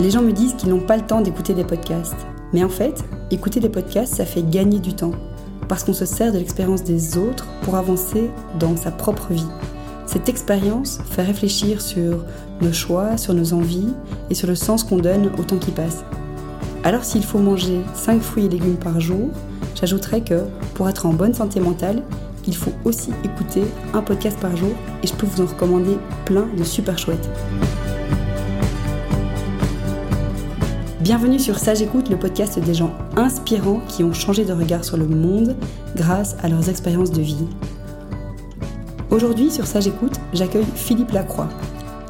Les gens me disent qu'ils n'ont pas le temps d'écouter des podcasts. Mais en fait, écouter des podcasts, ça fait gagner du temps. Parce qu'on se sert de l'expérience des autres pour avancer dans sa propre vie. Cette expérience fait réfléchir sur nos choix, sur nos envies et sur le sens qu'on donne au temps qui passe. Alors s'il faut manger 5 fruits et légumes par jour, j'ajouterais que pour être en bonne santé mentale, il faut aussi écouter un podcast par jour et je peux vous en recommander plein de super chouettes. Bienvenue sur Sage Écoute, le podcast des gens inspirants qui ont changé de regard sur le monde grâce à leurs expériences de vie. Aujourd'hui sur Sage Écoute, j'accueille Philippe Lacroix.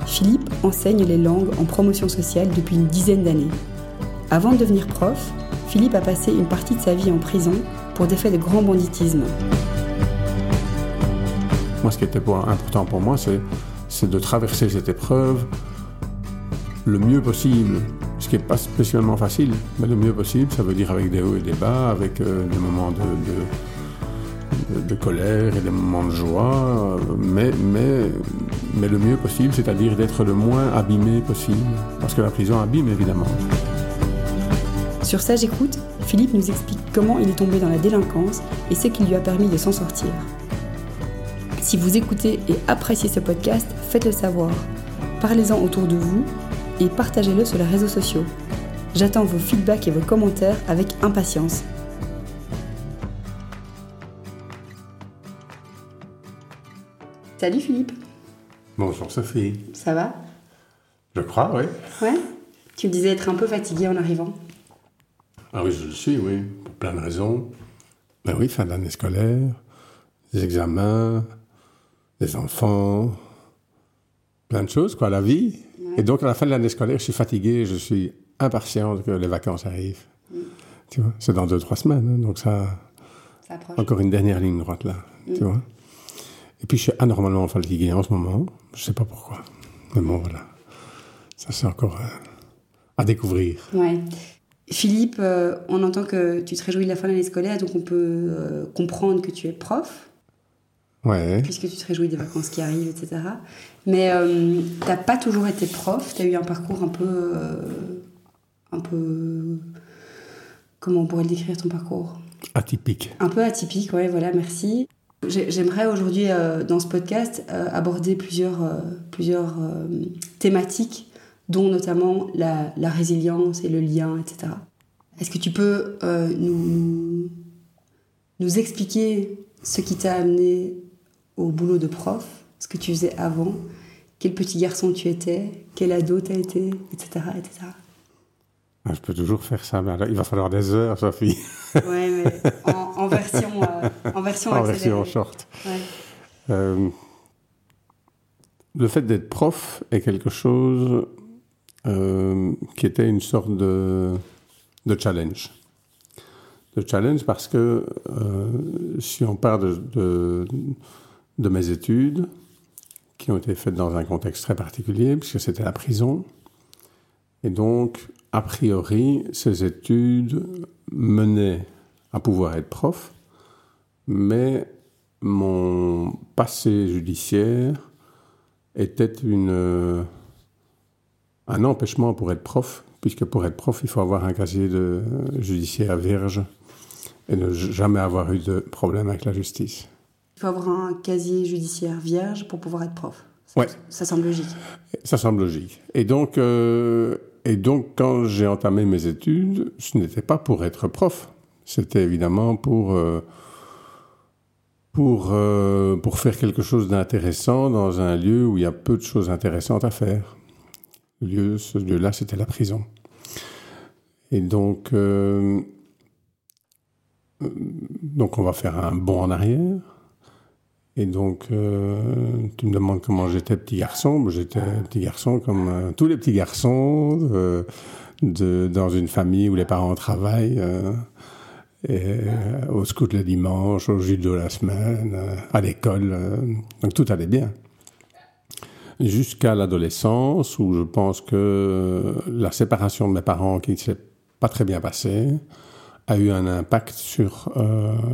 Philippe enseigne les langues en promotion sociale depuis une dizaine d'années. Avant de devenir prof, Philippe a passé une partie de sa vie en prison pour des faits de grand banditisme. Moi, ce qui était important pour moi, c'est de traverser cette épreuve le mieux possible. Ce qui n'est pas spécialement facile, mais le mieux possible, ça veut dire avec des hauts et des bas, avec euh, des moments de, de, colère et des moments de joie, mais, mais, mais le mieux possible, c'est-à-dire d'être le moins abîmé possible, parce que la prison abîme évidemment. Sur Sage Écoute, Philippe nous explique comment il est tombé dans la délinquance et ce qui lui a permis de s'en sortir. Si vous écoutez et appréciez ce podcast, faites-le savoir. Parlez-en autour de vous et partagez-le sur les réseaux sociaux. J'attends vos feedbacks et vos commentaires avec impatience. Salut Philippe. Bonjour Sophie. Ça va? Je crois, oui. Ouais? Tu me disais être un peu fatigué en arrivant. Ah oui, je le suis, oui, pour plein de raisons. Ben oui, fin d'année scolaire, des examens, des enfants, plein de choses, quoi, la vie. Et donc, à la fin de l'année scolaire, je suis fatigué, je suis impatient que les vacances arrivent. Mm. Tu vois, c'est dans deux, trois semaines, hein, donc ça... ça encore une dernière ligne droite, là, mm. tu vois. Et puis, je suis anormalement fatigué en ce moment, je sais pas pourquoi. Mais bon, voilà. Ça, c'est encore euh, à découvrir. Ouais. Philippe, euh, on entend que tu te réjouis de la fin de l'année scolaire, donc on peut euh, comprendre que tu es prof. Puisque tu te réjouis des vacances qui arrivent, etc. Mais euh, tu n'as pas toujours été prof, tu as eu un parcours un peu. Euh, un peu. Comment on pourrait le décrire ton parcours? Atypique. Un peu atypique, ouais, voilà, merci. J'aimerais aujourd'hui, euh, dans ce podcast, aborder plusieurs, plusieurs thématiques, dont notamment la, la, résilience et le lien, etc. Est-ce que tu peux nous, nous expliquer ce qui t'a amené au boulot de prof, ce que tu faisais avant, quel petit garçon tu étais, quel ado tu as été, etc. etc. Ah, je peux toujours faire ça, mais il va falloir des heures, Sophie. Oui, mais en, version, euh, en version En version short. Euh, le fait d'être prof est quelque chose euh, qui était une sorte de, de challenge. De challenge parce que si on de de mes études, qui ont été faites dans un contexte très particulier, puisque c'était la prison. Et donc, a priori, ces études menaient à pouvoir être prof, mais mon passé judiciaire était une, un empêchement pour être prof, puisque pour être prof, il faut avoir un casier de judiciaire vierge et ne jamais avoir eu de problème avec la justice. Il faut avoir un casier judiciaire vierge pour pouvoir être prof. Ça, ouais. ça semble logique. Ça semble logique. Et donc, euh, et donc quand j'ai entamé mes études, ce n'était pas pour être prof. C'était évidemment pour, euh, pour, euh, pour faire quelque chose d'intéressant dans un lieu où il y a peu de choses intéressantes à faire. Le lieu, ce lieu-là, c'était la prison. Et donc, donc on va faire un bond en arrière. Et donc, euh, tu me demandes comment j'étais petit garçon. J'étais petit garçon comme euh, tous les petits garçons, euh, dans une famille où les parents travaillent, au scout le dimanche, au judo la semaine, à l'école. donc tout allait bien. Jusqu'à l'adolescence, où je pense que la séparation de mes parents, qui ne s'est pas très bien passée, a eu un impact sur,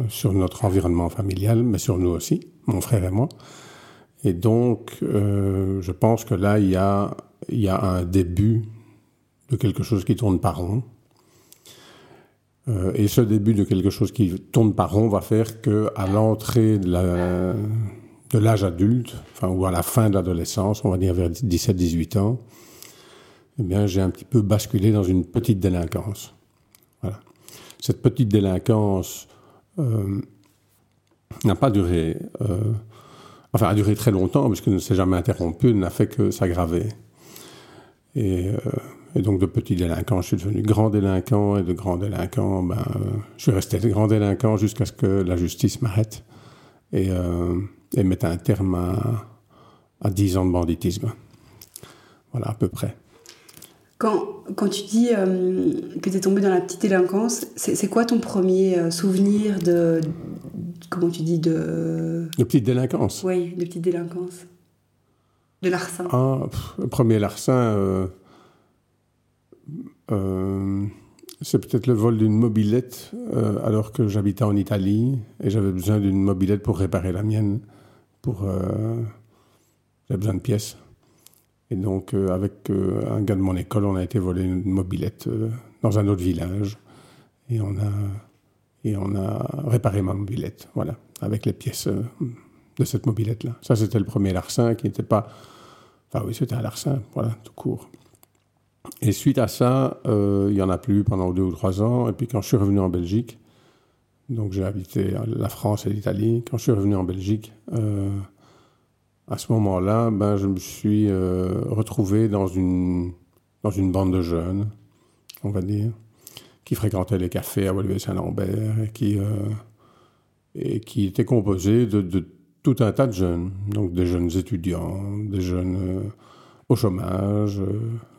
sur notre environnement familial, mais sur nous aussi mon frère et moi. Et donc, euh, je pense que là, il y a, y a un début de quelque chose qui tourne par rond. Euh, et ce début de quelque chose qui tourne par rond va faire que à l'entrée de l'âge adulte, enfin, ou à la fin de l'adolescence, on va dire vers 17-18 ans, eh bien, j'ai un petit peu basculé dans une petite délinquance. Cette petite délinquance euh, n'a pas duré, euh, enfin, a duré très longtemps, puisque ne s'est jamais interrompu, n'a fait que s'aggraver. Et, euh, donc, de petit délinquant, je suis devenu grand délinquant, et de grand délinquant, ben, je suis resté grand délinquant jusqu'à ce que la justice m'arrête et, et mette un terme à, à 10 ans de banditisme. Voilà, à peu près. Quand, quand tu dis euh, que tu es tombé dans la petite délinquance, c'est quoi ton premier euh, souvenir de. Comment tu dis De. De petite délinquance Oui, de petite délinquance. De larcin. Ah, le premier larcin, euh, c'est peut-être le vol d'une mobilette alors que j'habitais en Italie et j'avais besoin d'une mobilette pour réparer la mienne. Pour, j'avais besoin de pièces. Et donc, euh, avec euh, un gars de mon école, on a été voler une mobilette euh, dans un autre village. Et on a, et on a réparé ma mobilette, voilà, avec les pièces de cette mobilette-là. Ça, c'était le premier larcin qui n'était pas. Enfin, oui, c'était un larcin, voilà, tout court. Et suite à ça, il n'y en a plus pendant deux ou trois ans. Et puis, quand je suis revenu en Belgique, donc j'ai habité la France et l'Italie, quand je suis revenu en Belgique, à ce moment-là, ben, je me suis euh, retrouvé dans une, dans une bande de jeunes, on va dire, qui fréquentaient les cafés à Woluwe-Saint-Lambert et qui, euh, et qui étaient composés de, tout un tas de jeunes. Donc des jeunes étudiants, des jeunes euh, au chômage,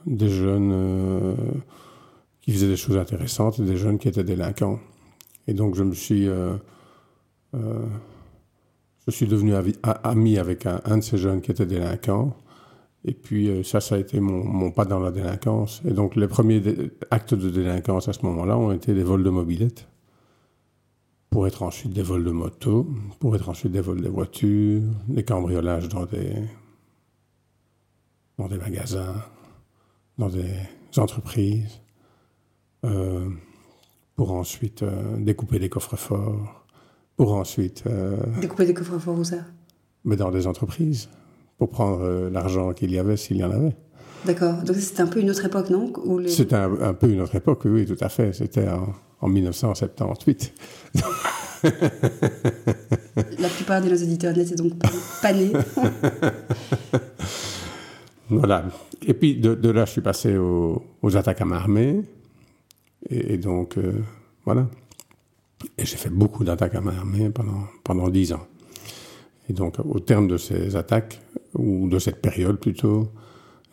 des jeunes qui faisaient des choses intéressantes et des jeunes qui étaient délinquants. Et donc je me suis je suis devenu ami avec un, de ces jeunes qui était délinquant. Et puis euh, ça, ça a été mon, pas dans la délinquance. Et donc les premiers actes de délinquance à ce moment-là ont été des vols de mobilettes, pour être ensuite des vols de moto, pour être ensuite des vols de voitures, des cambriolages dans des, dans des magasins, dans des entreprises, euh, pour ensuite euh, découper des coffres forts, pour ensuite... Euh, Découper des coffres forts où ça Mais dans des entreprises, pour prendre euh, l'argent qu'il y avait, s'il y en avait. D'accord. Donc c'était un peu une autre époque, non? Les... C'était un, peu une autre époque, oui, tout à fait. C'était en, 1978. La plupart de nos éditeurs n'étaient donc pas, nés. voilà. Et puis de, là, je suis passé aux, attaques à main armée. Et, donc, euh, voilà. Et j'ai fait beaucoup d'attaques à main armée pendant, pendant 10 ans. Et donc, au terme de ces attaques, ou de cette période plutôt,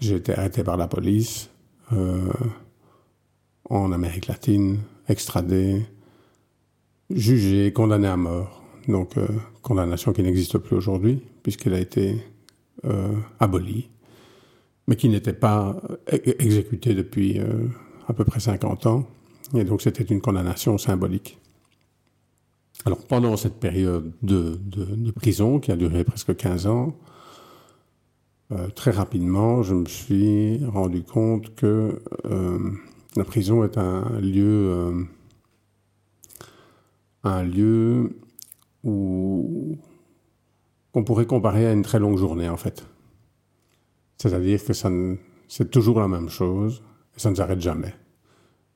j'ai été arrêté par la police euh, en Amérique latine, extradé, jugé, condamné à mort. Donc, euh, condamnation qui n'existe plus aujourd'hui, puisqu'elle a été euh, abolie, mais qui n'était pas exécutée depuis à peu près 50 ans. Et donc, c'était une condamnation symbolique. Alors pendant cette période de, prison qui a duré presque 15 ans, euh, très rapidement, je me suis rendu compte que euh, la prison est un lieu, euh, un lieu où qu'on pourrait comparer à une très longue journée en fait. C'est-à-dire que c'est toujours la même chose et ça ne s'arrête jamais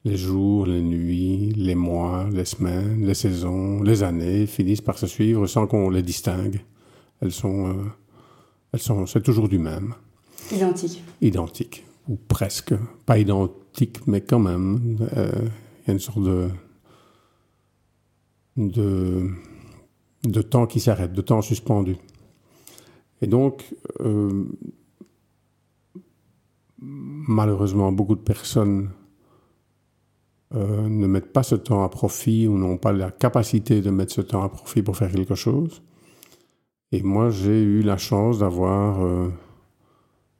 les jours, les nuits, les mois, les semaines, les saisons, les années finissent par se suivre sans qu'on les distingue. Elles sont, euh, elles sont, c'est toujours du même. Identique. Identique, ou presque. Pas identique, mais quand même. Euh, il y a une sorte de, de, de temps qui s'arrête, de temps suspendu. Et donc, euh, malheureusement, beaucoup de personnes euh, ne mettent pas ce temps à profit ou n'ont pas la capacité de mettre ce temps à profit pour faire quelque chose. Et moi, j'ai eu la chance d'avoir, euh,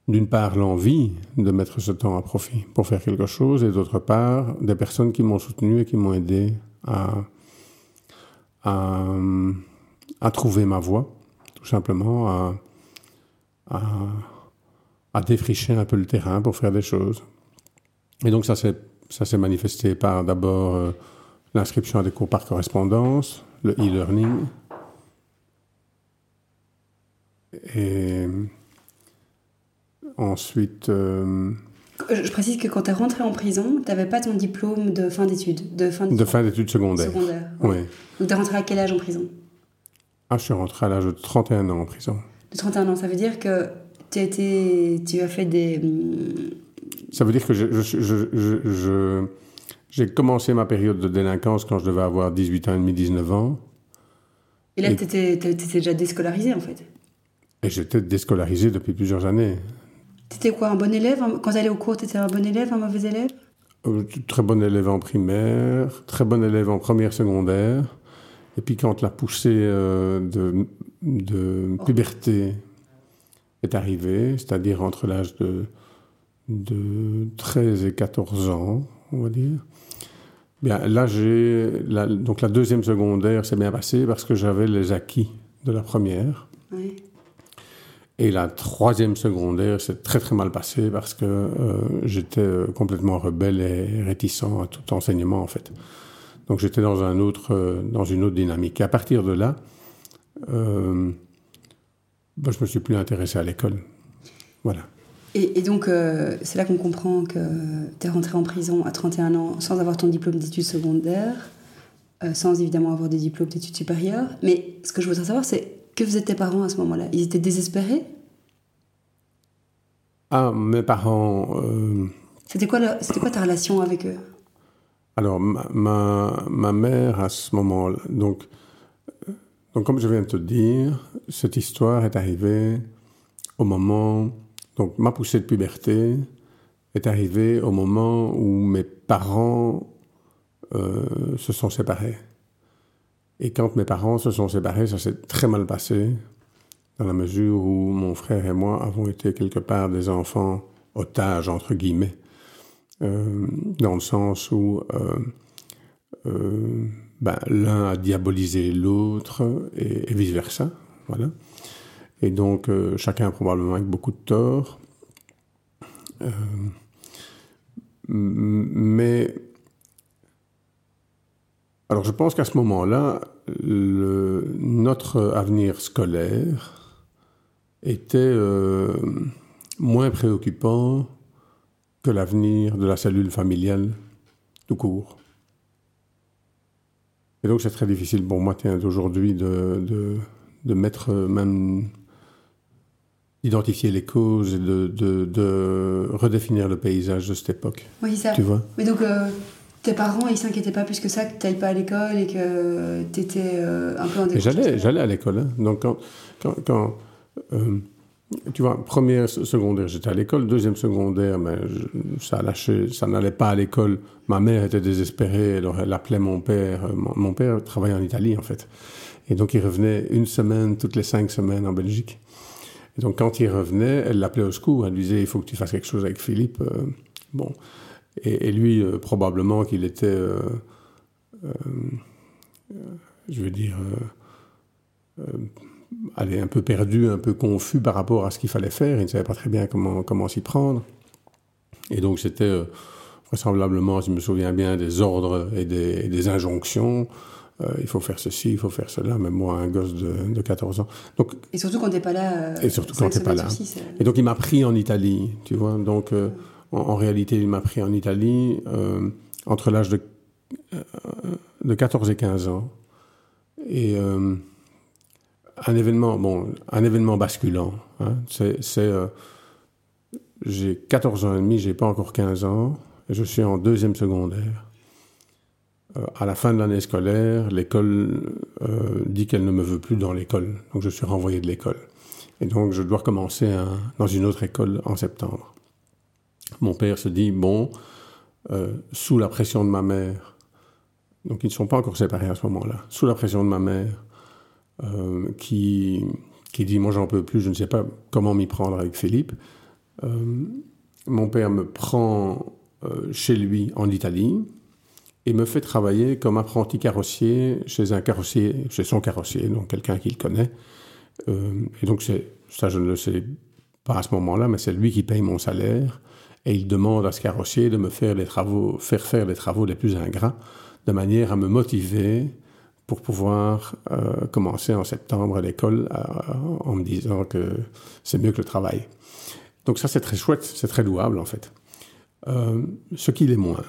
d'une part, l'envie de mettre ce temps à profit pour faire quelque chose, et d'autre part, des personnes qui m'ont soutenu et qui m'ont aidé à, à, trouver ma voie, tout simplement, à, à, à défricher un peu le terrain pour faire des choses. Et donc ça s'est manifesté par d'abord euh, l'inscription à des cours par correspondance, le e-learning. Et ensuite... Euh, je précise que quand tu es rentré en prison, tu n'avais pas ton diplôme de fin d'études De fin d'études, de fin d'études secondaires. Secondaire, oui. Donc tu es rentré à quel âge en prison? Ah, je suis rentré à l'âge de 31 ans en prison. De 31 ans, ça veut dire que tu as, été, tu as fait des... Ça veut dire que je, je, je, j'ai commencé ma période de délinquance quand je devais avoir 18 ans et demi, 19 ans. Et là, tu étais, déjà déscolarisé, en fait Et j'étais déscolarisé depuis plusieurs années. T'étais quoi, un bon élève? Quand tu allais au cours, t'étais un bon élève, un mauvais élève? Euh, Très bon élève en primaire, très bon élève en première secondaire. Et puis quand la poussée euh, de, de oh. puberté est arrivée, c'est-à-dire entre l'âge de, de 13 et 14 ans, on va dire, bien là, j'ai. donc la deuxième secondaire s'est bien passée parce que j'avais les acquis de la première. Oui. Et la troisième secondaire s'est très très mal passée parce que euh, j'étais euh, complètement rebelle et réticent à tout enseignement en fait. Donc j'étais dans un autre, euh, dans une autre dynamique. Et à partir de là, euh, ben, je me suis plus intéressé à l'école. Voilà. Et, donc c'est là qu'on comprend que tu es rentré en prison à 31 ans sans avoir ton diplôme d'études secondaires, sans évidemment avoir des diplômes d'études supérieures. Mais ce que je voudrais savoir, c'est que faisaient tes parents à ce moment-là? Ils étaient désespérés? Ah, mes parents. Euh, c'était quoi, quoi ta relation avec eux? Alors, ma, ma, mère, à ce moment-là. Donc, euh, donc, comme je viens de te dire, cette histoire est arrivée au moment. Donc, ma poussée de puberté est arrivée au moment où mes parents euh, se sont séparés. Et quand mes parents se sont séparés, ça s'est très mal passé, dans la mesure où mon frère et moi avons été quelque part des enfants otages, entre guillemets, euh, dans le sens où euh, ben, l'un a diabolisé l'autre et, vice-versa. Voilà. Et donc, chacun probablement avec beaucoup de tort. mais alors je pense qu'à ce moment-là, notre avenir scolaire était euh, moins préoccupant que l'avenir de la cellule familiale tout court. Et donc c'est très difficile pour moi d'aujourd'hui de, de, de, mettre même d'identifier les causes et de, de, redéfinir le paysage de cette époque. Oui, ça. Tu vois? Mais donc, euh, tes parents, ils s'inquiétaient pas plus que ça que tu pas à l'école et que tu étais euh, un peu en J'allais, j'allais à l'école. Hein. Donc, quand, quand, euh, tu vois, première, secondaire, j'étais à l'école. Deuxième secondaire, mais ça a lâché, ça n'allait pas à l'école. Ma mère était désespérée, elle, elle appelait mon père. Euh, mon, père travaillait en Italie, en fait. Et donc, il revenait une semaine, toutes les cinq semaines en Belgique. Et donc, quand il revenait, elle l'appelait au secours. Elle lui disait, il faut que tu fasses quelque chose avec Philippe. bon. Et, lui, euh, probablement qu'il était, euh, euh, je veux dire, allait un peu perdu, un peu confus par rapport à ce qu'il fallait faire. Il ne savait pas très bien comment, comment s'y prendre. Et donc c'était vraisemblablement, si je me souviens bien, des ordres et des, injonctions. Il faut faire ceci, il faut faire cela, même moi, un gosse de, 14 ans. Donc, et surtout quand tu n'es pas là. et surtout quand tu n'es pas là. et donc il m'a pris en Italie, tu vois. Donc en, réalité, il m'a pris en Italie euh, entre l'âge de, euh, de 14 et 15 ans. Et euh, un événement, bon, un événement basculant. Hein, c'est, j'ai 14 ans et demi, j'ai pas encore 15 ans, et je suis en deuxième secondaire. À la fin de l'année scolaire, l'école dit qu'elle ne me veut plus dans l'école, donc je suis renvoyé de l'école. Et donc je dois recommencer dans une autre école en septembre. Mon père se dit, bon, euh, sous la pression de ma mère, donc ils ne sont pas encore séparés à ce moment-là, sous la pression de ma mère, euh, qui, qui dit, moi j'en peux plus, je ne sais pas comment m'y prendre avec Philippe, euh, mon père me prend chez lui en Italie et me fait travailler comme apprenti carrossier chez un carrossier, chez son carrossier, donc quelqu'un qu'il connaît. et donc ça je ne le sais pas à ce moment-là, mais c'est lui qui paye mon salaire et il demande à ce carrossier de me faire les travaux, faire faire les travaux les plus ingrats, de manière à me motiver pour pouvoir euh, commencer en septembre à l'école en me disant que c'est mieux que le travail. Donc ça, c'est très chouette, c'est très louable en fait. Euh, ce qu'il est moins,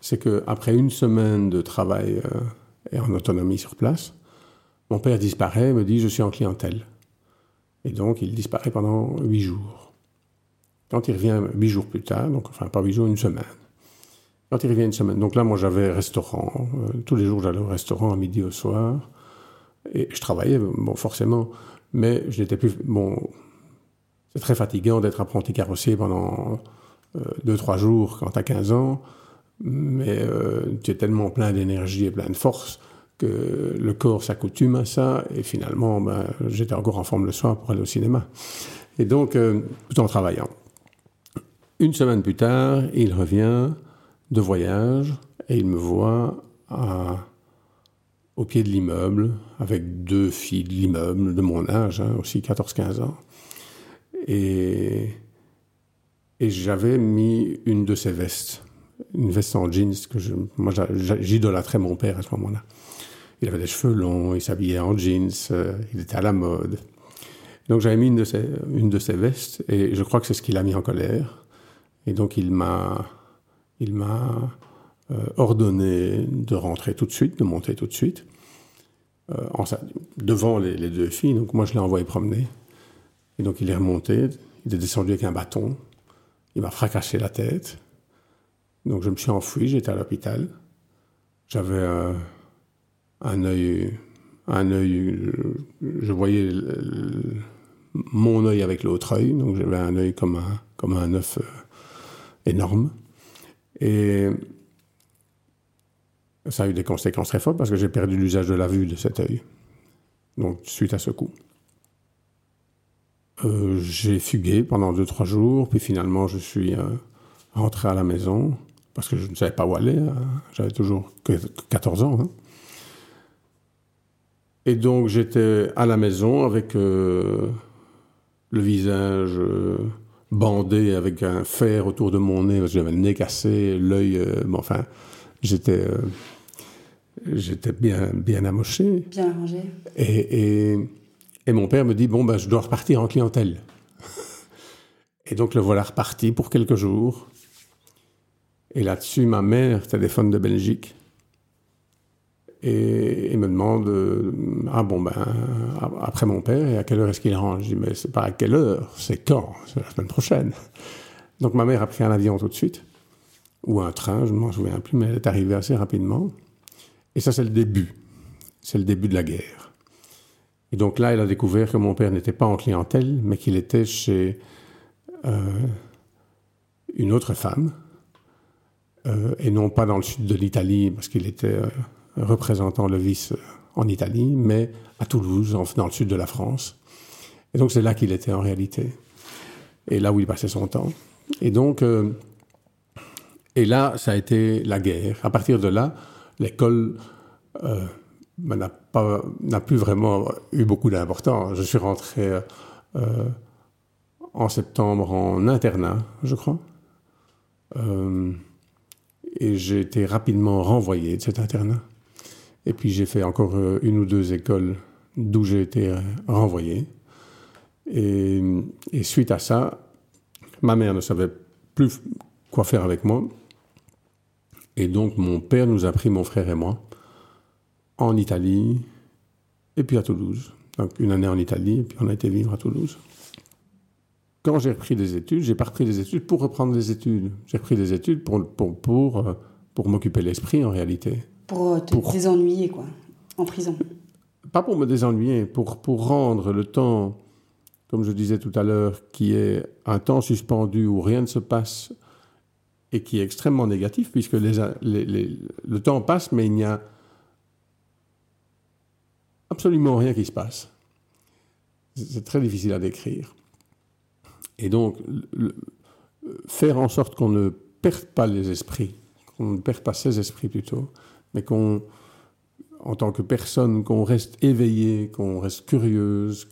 c'est qu'après une semaine de travail euh, et en autonomie sur place, mon père disparaît, me dit je suis en clientèle. Et donc il disparaît pendant huit jours. Quand il revient huit jours plus tard, donc enfin pas huit jours, une semaine. Quand il revient une semaine, donc là moi j'avais restaurant, euh, tous les jours j'allais au restaurant à midi au soir, et je travaillais, bon forcément, mais je n'étais plus, bon, c'est très fatigant d'être apprenti carrossier pendant euh, deux, trois jours quand tu as 15 ans, mais euh, tu es tellement plein d'énergie et plein de force que le corps s'accoutume à ça, et finalement, ben, j'étais encore en forme le soir pour aller au cinéma. Et donc, euh, tout en travaillant. Une semaine plus tard, il revient de voyage et il me voit au pied de l'immeuble avec deux filles de l'immeuble de mon âge, hein, aussi 14-15 ans. Et, et j'avais mis une de ses vestes, une veste en jeans que je, moi j'idolâtrais mon père à ce moment-là. Il avait des cheveux longs, il s'habillait en jeans, euh, il était à la mode. Donc j'avais mis une de, ses, une de ses vestes et je crois que c'est ce qui l'a mis en colère. Et donc il m'a, il m'a euh, ordonné de rentrer tout de suite, de monter tout de suite, euh, devant les, deux filles. Donc moi je l'ai envoyé promener. Et donc il est remonté, il est descendu avec un bâton, il m'a fracassé la tête. Donc je me suis enfui, j'étais à l'hôpital. J'avais euh, un œil, un œil, je voyais mon œil avec l'autre œil, donc j'avais un œil comme un, comme un œuf euh, énorme. Et ça a eu des conséquences très fortes parce que j'ai perdu l'usage de la vue de cet œil. Donc suite à ce coup. Euh, j'ai fugué pendant deux, trois jours, puis finalement je suis euh, rentré à la maison, parce que je ne savais pas où aller, hein. j'avais toujours que 14 ans. Hein. Et donc j'étais à la maison avec euh, le visage bandé, avec un fer autour de mon nez, parce que j'avais le nez cassé, l'œil, bon, enfin, j'étais... J'étais bien, bien amoché. Bien arrangé. et, et mon père me dit, bon, ben, je dois repartir en clientèle. et donc le voilà reparti pour quelques jours. Et là-dessus, ma mère téléphone de Belgique et, me demande euh, Ah bon, ben, après mon père, et à quelle heure est-ce qu'il rentre? Je dis Mais c'est pas à quelle heure, c'est quand? C'est la semaine prochaine. Donc ma mère a pris un avion tout de suite, ou un train, je ne m'en souviens plus, mais elle est arrivée assez rapidement. Et ça, c'est le début. C'est le début de la guerre. Et donc là, elle a découvert que mon père n'était pas en clientèle, mais qu'il était chez euh, une autre femme, euh, et non pas dans le sud de l'Italie, parce qu'il était euh, représentant le vice en Italie, mais à Toulouse, dans le sud de la France. Et donc c'est là qu'il était en réalité, et là où il passait son temps. Et donc, et là, ça a été la guerre. À partir de là, l'école n'a n'a plus vraiment eu beaucoup d'importance. Je suis rentré euh, en septembre en internat, je crois, euh, et j'ai été rapidement renvoyé de cet internat. Et puis j'ai fait encore euh, une ou deux écoles d'où j'ai été renvoyé. Et, et, suite à ça, ma mère ne savait plus quoi faire avec moi. Et donc mon père nous a pris, mon frère et moi, en Italie et puis à Toulouse. Donc une année en Italie et puis on a été vivre à Toulouse. Quand j'ai repris des études, j'ai pas repris des études pour reprendre des études. J'ai repris des études pour, pour, pour, euh, pour m'occuper l'esprit en réalité. Pour euh, te désennuyer quoi, en prison. Pas pour me désennuyer, pour, pour rendre le temps, comme je disais tout à l'heure, qui est un temps suspendu où rien ne se passe et qui est extrêmement négatif puisque les, les, le temps passe mais il n'y a absolument rien qui se passe. C'est très difficile à décrire. Et donc, faire en sorte qu'on ne perde pas les esprits, qu'on ne perde pas ses esprits plutôt, mais qu'on, en tant que personne, qu'on reste éveillé, qu'on reste curieuse,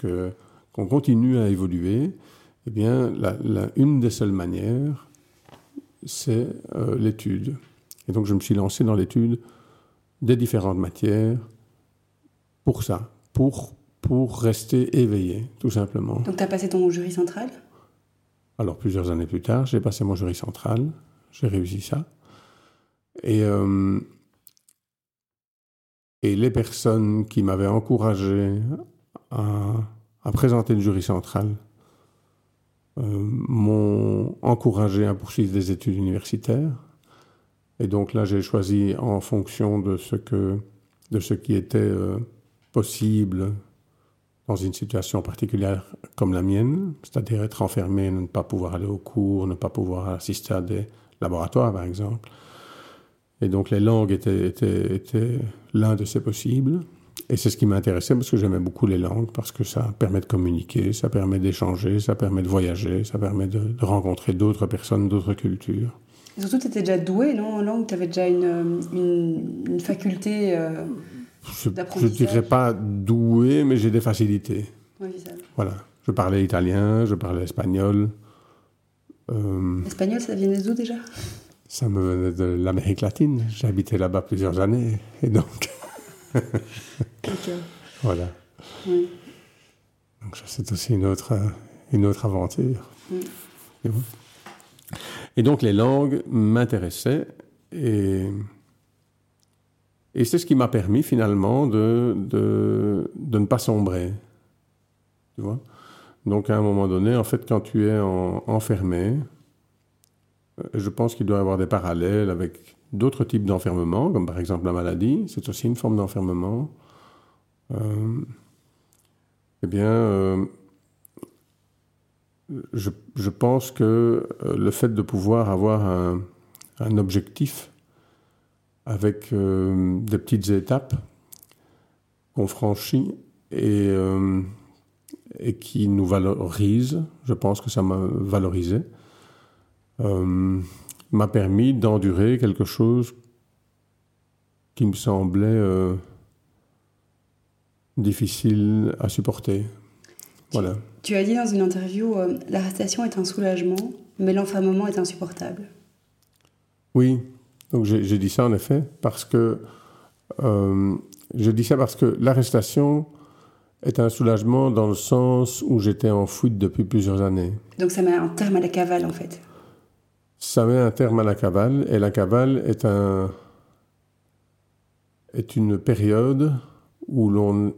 qu'on continue à évoluer, eh bien, une des seules manières, c'est l'étude. Et donc je me suis lancé dans l'étude des différentes matières pour ça, pour, pour rester éveillé, tout simplement. Donc tu as passé ton jury central? Alors plusieurs années plus tard, j'ai passé mon jury central, j'ai réussi ça. Et, euh, les personnes qui m'avaient encouragé à, présenter le jury central euh, m'ont encouragé à poursuivre des études universitaires. Et donc là, j'ai choisi en fonction de ce, que, de ce qui était euh, possible dans une situation particulière comme la mienne, c'est-à-dire être enfermé, ne pas pouvoir aller au cours, ne pas pouvoir assister à des laboratoires, par exemple. Et donc les langues étaient, l'un de ces possibles. Et c'est ce qui m'intéressait parce que j'aimais beaucoup les langues, parce que ça permet de communiquer, ça permet d'échanger, ça permet de voyager, ça permet de, rencontrer d'autres personnes, d'autres cultures. Et surtout, tu étais déjà doué, non, en langue? Tu avais déjà une faculté euh, Je ne dirais pas doué, mais j'ai des facilités. Oui, ça. Voilà. Je parlais italien, je parlais espagnol. Euh, Espagnol, ça vient d'où déjà? Ça me venait de l'Amérique latine. J'ai habité là-bas plusieurs années. Et donc. okay. Voilà. Oui. Donc, c'est aussi une autre, une autre aventure. Oui. Et, bon. et donc, les langues m'intéressaient. Et, et c'est ce qui m'a permis finalement de, de, de ne pas sombrer. Tu vois? Donc à un moment donné, en fait, quand tu es en, enfermé, je pense qu'il doit y avoir des parallèles avec d'autres types d'enfermement, comme par exemple la maladie, c'est aussi une forme d'enfermement. Euh, eh bien, euh, je, je, pense que le fait de pouvoir avoir un, un objectif avec euh, des petites étapes qu'on franchit et et qui nous valorise, je pense que ça m'a valorisé, euh, m'a permis d'endurer quelque chose qui me semblait euh, difficile à supporter. Voilà. Tu, tu, as dit dans une interview, euh, l'arrestation est un soulagement, mais l'enfermement est insupportable. Oui, donc j'ai dit ça en effet, parce que euh, j'ai dit ça parce que l'arrestation est un soulagement dans le sens où j'étais en fuite depuis plusieurs années. Donc ça met un terme à la cavale en fait. Ça met un terme à la cavale et la cavale est un est une période où l'on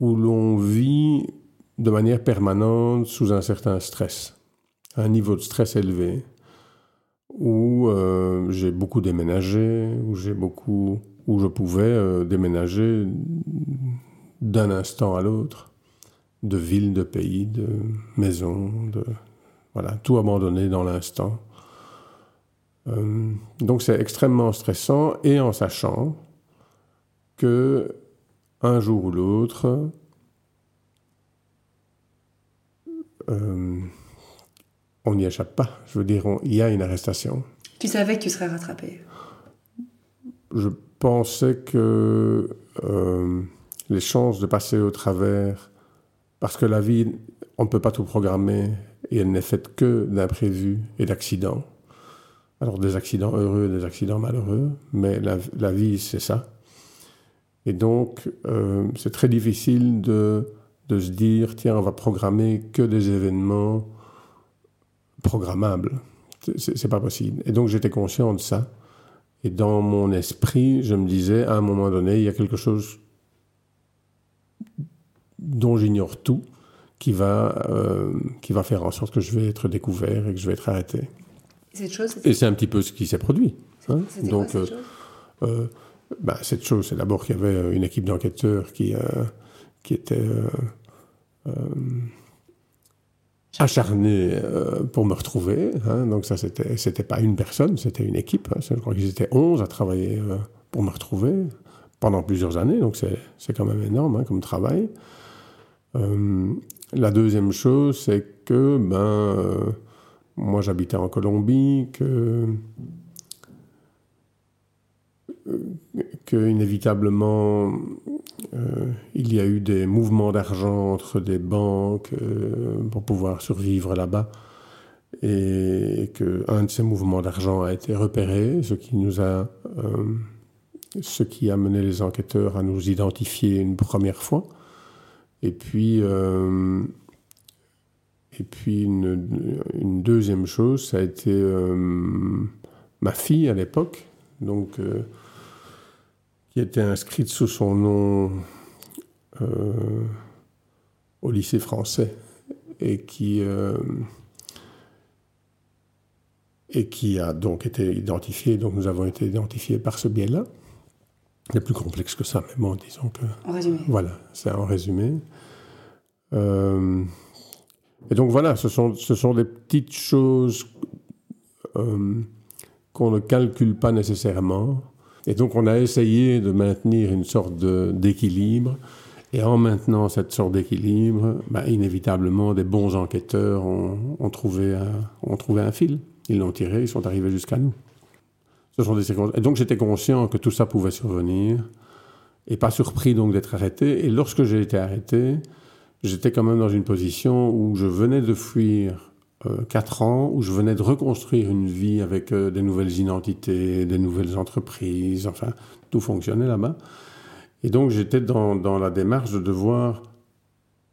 où l'on vit de manière permanente sous un certain stress, un niveau de stress élevé, où euh, j'ai beaucoup déménagé, où j'ai beaucoup où je pouvais euh, déménager d'un instant à l'autre, de ville, de pays, de maison, de voilà, tout abandonner dans l'instant. Euh, donc c'est extrêmement stressant et en sachant que un jour ou l'autre, on n'y échappe pas. Je veux dire, il y a une arrestation. Tu savais que tu serais rattrapé Je pensais que euh, les chances de passer au travers, parce que la vie, on ne peut pas tout programmer et elle n'est faite que d'imprévus et d'accidents. Alors des accidents heureux, des accidents malheureux, mais la, la vie, c'est ça. Et donc, euh, c'est très difficile de, de se dire, tiens, on va programmer que des événements programmables. C'est pas possible. Et donc, j'étais conscient de ça. Et dans mon esprit, je me disais, à un moment donné, il y a quelque chose dont j'ignore tout, qui va, euh, qui va faire en sorte que je vais être découvert et que je vais être arrêté. Cette chose, et c'est un petit peu ce qui s'est produit. Hein Donc, quoi, cette, euh, chose? euh, bah, cette chose, c'est d'abord qu'il y avait une équipe d'enquêteurs qui, qui était acharné euh, pour me retrouver. Hein. Donc ça, c'était, c'était pas une personne, c'était une équipe. Hein. Je crois qu'ils étaient 11 à travailler euh, pour me retrouver pendant plusieurs années. Donc c'est, c'est quand même énorme hein, comme travail. Euh, la deuxième chose, c'est que ben, moi j'habitais en Colombie, que que inévitablement euh, il y a eu des mouvements d'argent entre des banques euh, pour pouvoir survivre là-bas. et qu'un de ces mouvements d'argent a été repéré, ce qui nous a, euh, ce qui a mené les enquêteurs à nous identifier une première fois. Et puis, euh, et puis une, une, deuxième chose, ça a été euh, ma fille à l'époque, donc qui était inscrite sous son nom au lycée français et qui et qui a donc été identifié. Donc nous avons été identifiés par ce biais-là. C'est plus complexe que ça, mais bon, disons que. En résumé. Voilà, c'est en résumé. Euh, et donc voilà, ce sont, ce sont des petites choses euh, qu'on ne calcule pas nécessairement. Et donc on a essayé de maintenir une sorte d'équilibre. Et en maintenant cette sorte d'équilibre, bah, inévitablement, des bons enquêteurs ont, trouvé un, ont trouvé un fil. Ils l'ont tiré, ils sont arrivés jusqu'à nous. Ce sont des Et donc j'étais conscient que tout ça pouvait survenir et pas surpris donc d'être arrêté. Et lorsque j'ai été arrêté, j'étais quand même dans une position où je venais de fuir euh, quatre ans, où je venais de reconstruire une vie avec euh, des nouvelles identités, des nouvelles entreprises, enfin tout fonctionnait là-bas. Et donc j'étais dans, dans la démarche de devoir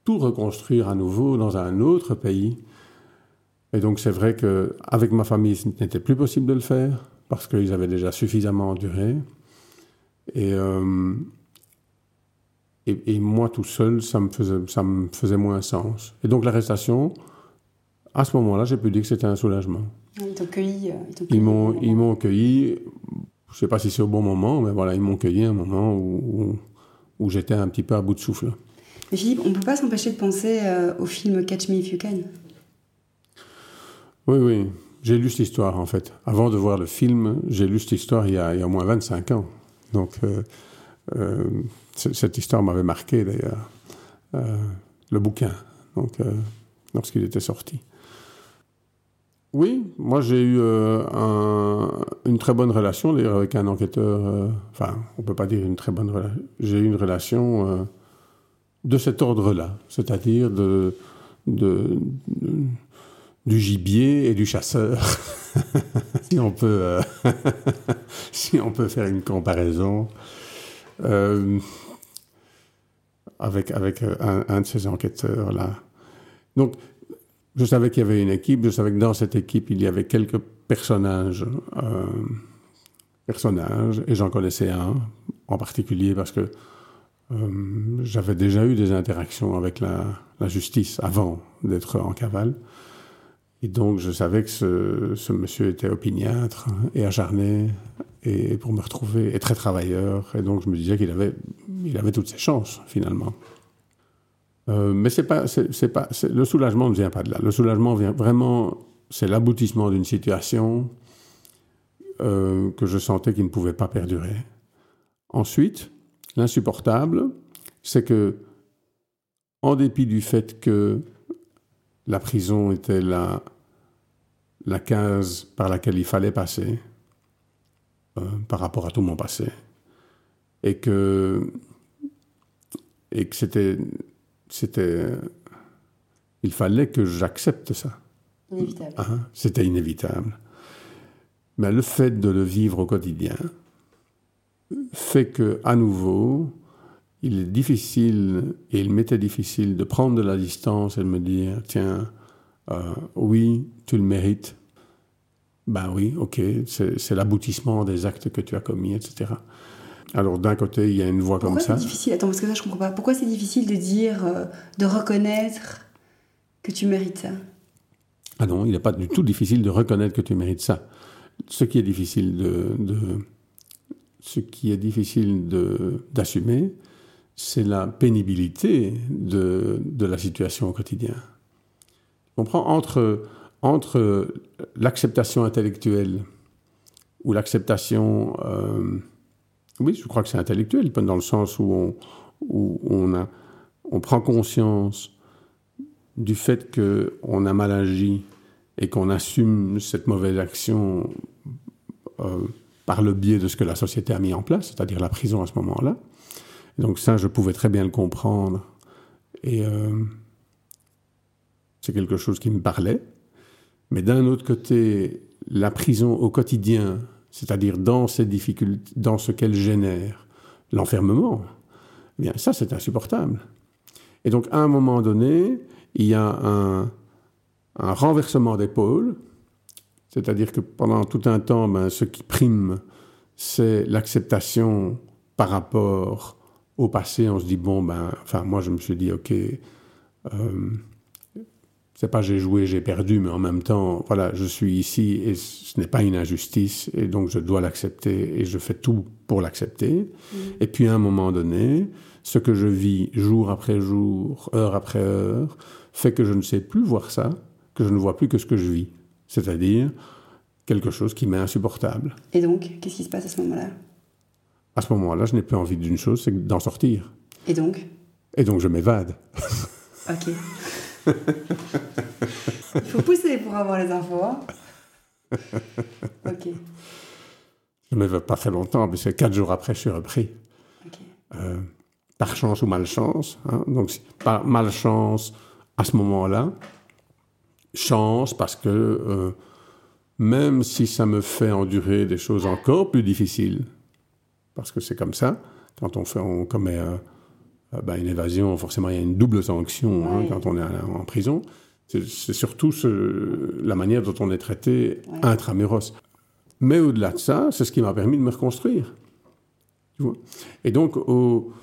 tout reconstruire à nouveau dans un autre pays et donc c'est vrai qu'avec ma famille, ce n'était plus possible de le faire parce qu'ils avaient déjà suffisamment enduré. Et, euh, et, moi tout seul, ça me, faisait, ça me faisait moins sens. Et donc l'arrestation, à ce moment-là, j'ai pu dire que c'était un soulagement. Ils t'ont cueilli. Euh, ils m'ont, ils m'ont cueilli. Je ne sais pas si c'est au bon moment, mais voilà, ils m'ont cueilli à un moment où, où, j'étais un petit peu à bout de souffle. Mais Philippe, on ne peut pas s'empêcher de penser euh, au film Catch Me If You Can? Oui, oui. J'ai lu cette histoire, en fait. Avant de voir le film, j'ai lu cette histoire il y a, il y a au moins 25 ans. Donc, euh, euh, cette histoire m'avait marqué, d'ailleurs. Le bouquin, donc, lorsqu'il était sorti. Oui, moi j'ai eu un, une très bonne relation d'ailleurs avec un enquêteur. enfin, on peut pas dire une très bonne relation. J'ai eu une relation de cet ordre-là, c'est-à-dire de, du gibier et du chasseur, si, on peut, euh, si on peut faire une comparaison, euh, avec, avec euh, un, de ces enquêteurs-là. Donc, je savais qu'il y avait une équipe, je savais que dans cette équipe, il y avait quelques personnages, personnages et j'en connaissais un en particulier parce que j'avais déjà eu des interactions avec la, la justice avant d'être en cavale. Et donc, je savais que ce, monsieur était opiniâtre et acharné, et pour me retrouver, et très travailleur. Et donc, je me disais qu'il avait, il avait toutes ses chances, finalement. Euh, mais c'est pas, c'est, pas, le soulagement ne vient pas de là. Le soulagement vient vraiment, c'est l'aboutissement d'une situation euh, que je sentais qu'il ne pouvait pas perdurer. Ensuite, l'insupportable, c'est que, en dépit du fait que la prison était là la case par laquelle il fallait passer euh, par rapport à tout mon passé. Et que, et que c'était, c'était, il fallait que j'accepte ça. Inévitable. Hein? C'était inévitable. Mais le fait de le vivre au quotidien fait que, à nouveau, il est difficile, et il m'était difficile de prendre de la distance et de me dire, tiens, euh, oui, tu le mérites. Ben oui, ok, c'est l'aboutissement des actes que tu as commis, etc. Alors d'un côté, il y a une voix comme ça. Pourquoi c'est difficile? Attends, parce que ça, je comprends pas. Pourquoi c'est difficile de dire, euh, de reconnaître que tu mérites ça? Ah non, il n'est pas du tout difficile de reconnaître que tu mérites ça. Ce qui est difficile de, de ce qui est difficile d'assumer, c'est la pénibilité de, de la situation au quotidien comprends entre, entre l'acceptation intellectuelle ou l'acceptation, euh, oui, je crois que c'est intellectuel, dans le sens où on, on, a, on prend conscience du fait qu'on a mal agi et qu'on assume cette mauvaise action euh, par le biais de ce que la société a mis en place, c'est-à-dire la prison à ce moment-là. Donc ça, je pouvais très bien le comprendre. Et, euh, c'est quelque chose qui me parlait. Mais d'un autre côté, la prison au quotidien, c'est-à-dire dans ces difficultés, dans ce qu'elle génère, l'enfermement, eh bien ça c'est insupportable. Et donc à un moment donné, il y a un, un renversement d'épaule, c'est-à-dire que pendant tout un temps, ben, ce qui prime, c'est l'acceptation par rapport au passé. On se dit, bon, ben, enfin, moi je me suis dit, ok, euh, c'est pas j'ai joué, j'ai perdu, mais en même temps, voilà, je suis ici et ce n'est pas une injustice et donc je dois l'accepter et je fais tout pour l'accepter. Mm. Et puis à un moment donné, ce que je vis jour après jour, heure après heure, fait que je ne sais plus voir ça, que je ne vois plus que ce que je vis. C'est-à-dire quelque chose qui m'est insupportable. Et donc, qu'est-ce qui se passe à ce moment-là? À ce moment-là, je n'ai plus envie d'une chose, c'est d'en sortir. Et donc? Et donc je m'évade. Ok. Il faut pousser pour avoir les infos. Hein. ok. Je ne vais pas très longtemps, c'est quatre jours après, je suis repris. Euh, par chance ou malchance. Hein. Donc, par malchance à ce moment-là. Chance parce que euh, même si ça me fait endurer des choses encore plus difficiles, parce que c'est comme ça, quand on, fait, on commet euh, bah, une évasion, forcément, il y a une double sanction hein, quand on est en prison. C'est surtout la manière dont on est traité intramuros. Mais au-delà de ça, c'est ce qui m'a permis de me reconstruire. Et donc, au,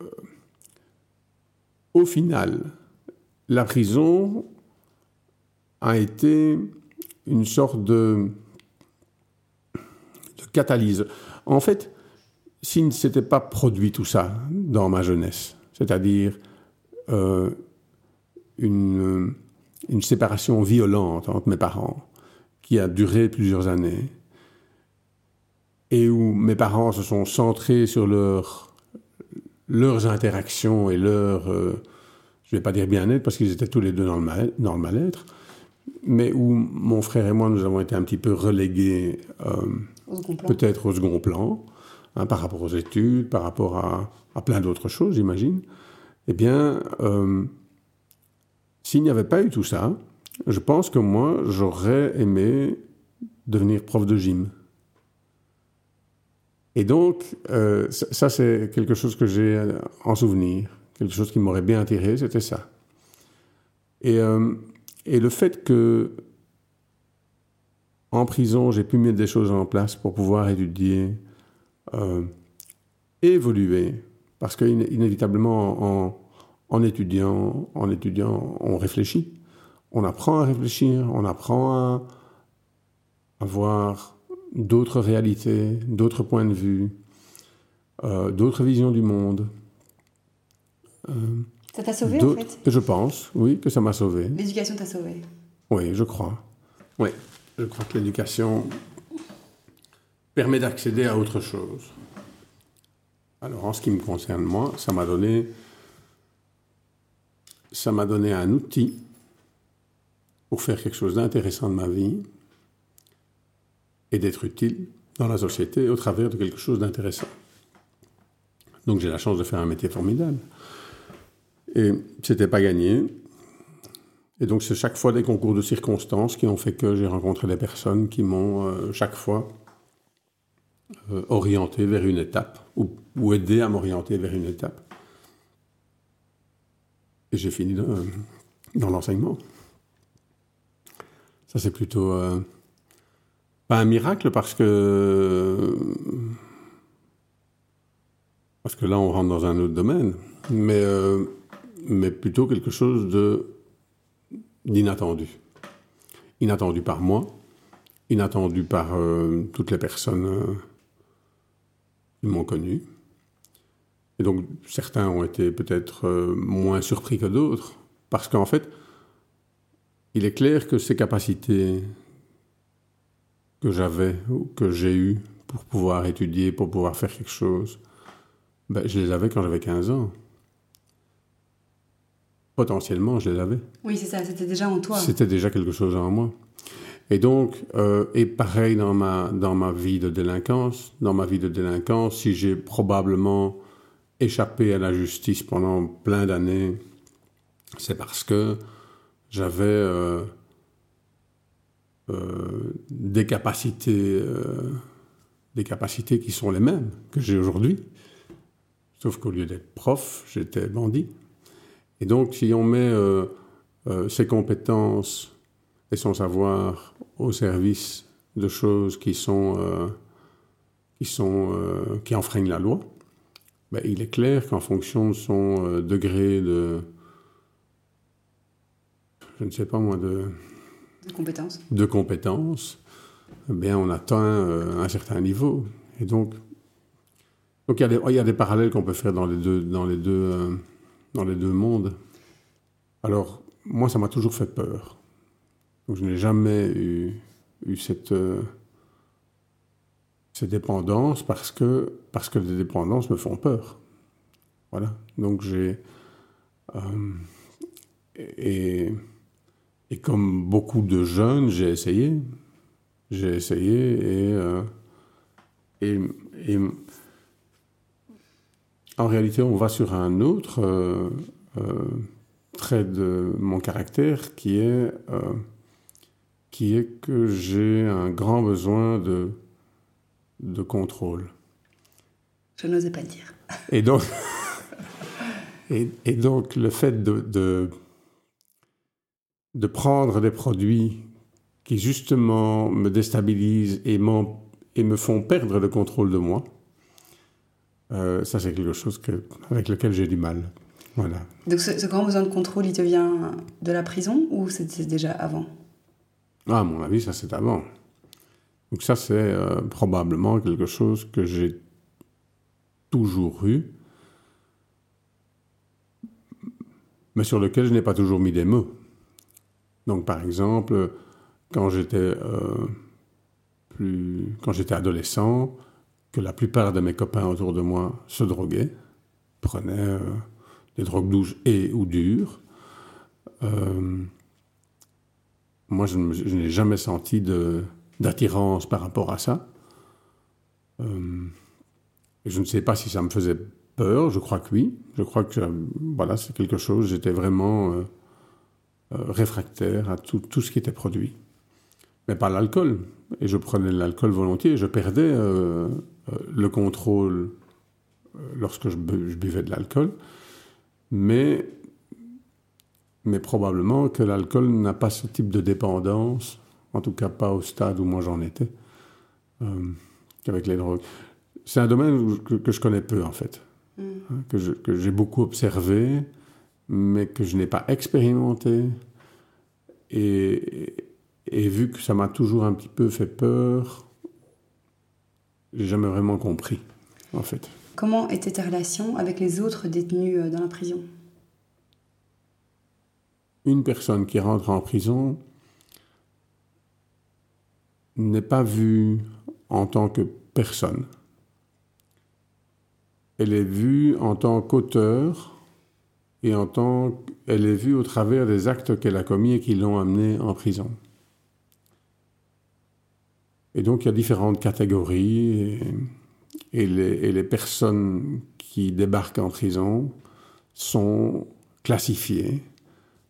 euh, au final, la prison a été une sorte de, de catalyse. En fait, s'il ne s'était pas produit tout ça dans ma jeunesse, c'est-à-dire euh, une, une séparation violente entre mes parents, qui a duré plusieurs années, et où mes parents se sont centrés sur leur, leurs interactions et leur, euh, je ne vais pas dire bien-être, parce qu'ils étaient tous les deux dans le mal-être, mais où mon frère et moi, nous avons été un petit peu relégués, euh, peut-être au second plan, Hein, par rapport aux études, par rapport à, plein d'autres choses, j'imagine, eh bien, euh, s'il n'y avait pas eu tout ça, je pense que moi, j'aurais aimé devenir prof de gym. Et donc, euh, ça, c'est quelque chose que j'ai en souvenir, quelque chose qui m'aurait bien attiré, c'était ça. Et, euh, et le fait que, en prison, j'ai pu mettre des choses en place pour pouvoir étudier euh, évoluer. Parce qu'inévitablement, en, en, étudiant, en étudiant, on réfléchit. On apprend à réfléchir, on apprend à, avoir d'autres réalités, d'autres points de vue, euh, d'autres visions du monde. Euh, ça t'a sauvé en fait? Je pense, oui, que ça m'a sauvé. L'éducation t'a sauvé? Oui, je crois. Oui, je crois que l'éducation permet d'accéder à autre chose. Alors en ce qui me concerne moi, ça m'a donné un outil pour faire quelque chose d'intéressant de ma vie et d'être utile dans la société au travers de quelque chose d'intéressant. Donc j'ai la chance de faire un métier formidable. Et c'était pas gagné. Et donc c'est chaque fois des concours de circonstances qui ont fait que j'ai rencontré des personnes qui m'ont euh, chaque fois euh, orienté vers une étape, ou, aider à m'orienter vers une étape. Et j'ai fini dans, l'enseignement. Ça, c'est plutôt euh, pas un miracle parce que parce que là, on rentre dans un autre domaine, mais euh, mais plutôt quelque chose de d'inattendu, inattendu par moi, inattendu par toutes les personnes ils m'ont connu. Et donc certains ont été peut-être euh, moins surpris que d'autres, parce qu'en fait, il est clair que ces capacités que j'avais ou que j'ai eues pour pouvoir étudier, pour pouvoir faire quelque chose, ben, je les avais quand j'avais 15 ans. Potentiellement, je les avais. Oui, c'est ça, c'était déjà en toi. C'était déjà quelque chose en moi. Et donc, euh, et pareil dans ma, dans ma vie de délinquance, dans ma vie de délinquance, si j'ai probablement échappé à la justice pendant plein d'années, c'est parce que j'avais euh, des capacités, des capacités qui sont les mêmes que j'ai aujourd'hui. Sauf qu'au lieu d'être prof, j'étais bandit. Et donc, si on met ses compétences et son savoir au service de choses qui sont qui sont qui enfreignent la loi, ben, il est clair qu'en fonction de son degré de je ne sais pas moi, de, de compétences, de compétences eh bien, on atteint euh, un certain niveau. Et donc, donc il, y a des, il y a des parallèles qu'on peut faire dans les deux, dans les deux, euh, dans les deux mondes. Alors, moi, ça m'a toujours fait peur. Donc, je n'ai jamais eu, cette, euh, cette dépendance parce que, parce que les dépendances me font peur. Voilà. Donc, j'ai. et et comme beaucoup de jeunes, j'ai essayé. J'ai essayé et, euh, et, en réalité, on va sur un autre euh, euh, trait de mon caractère qui est, qui est que j'ai un grand besoin de, de contrôle. Je n'osais pas le dire. Et donc, et, et donc le fait de, de de prendre des produits qui justement me déstabilisent et, et me font perdre le contrôle de moi, euh, ça c'est quelque chose que, avec lequel j'ai du mal. Voilà. Donc ce, grand besoin de contrôle, il te vient de la prison ou c'était déjà avant? Ah, À mon avis, ça c'est avant. Donc ça c'est euh, probablement quelque chose que j'ai toujours eu, mais sur lequel je n'ai pas toujours mis des mots. Donc, par exemple, quand j'étais euh, plus, quand j'étais adolescent, que la plupart de mes copains autour de moi se droguaient, prenaient euh, des drogues douces et ou dures. Moi, je, n'ai jamais senti d'attirance par rapport à ça. je ne sais pas si ça me faisait peur, je crois que oui. Je crois que voilà, c'est quelque chose, j'étais vraiment euh, réfractaire à tout, ce qui était produit. Mais pas l'alcool. Et je prenais l'alcool volontiers. Je perdais euh, euh, le contrôle lorsque je, buvais de l'alcool. Mais, mais probablement que l'alcool n'a pas ce type de dépendance, en tout cas pas au stade où moi j'en étais, qu'avec les drogues. C'est un domaine que, je connais peu en fait, mm. hein, que j'ai beaucoup observé, mais que je n'ai pas expérimenté. Et, et, vu que ça m'a toujours un petit peu fait peur, j'ai jamais vraiment compris, en fait. Comment était ta relation avec les autres détenus euh, dans la prison? Une personne qui rentre en prison n'est pas vue en tant que personne. Elle est vue en tant qu'auteur et en tant qu'elle est vue au travers des actes qu'elle a commis et qui l'ont amenée en prison. Et donc il y a différentes catégories et, les, personnes qui débarquent en prison sont classifiées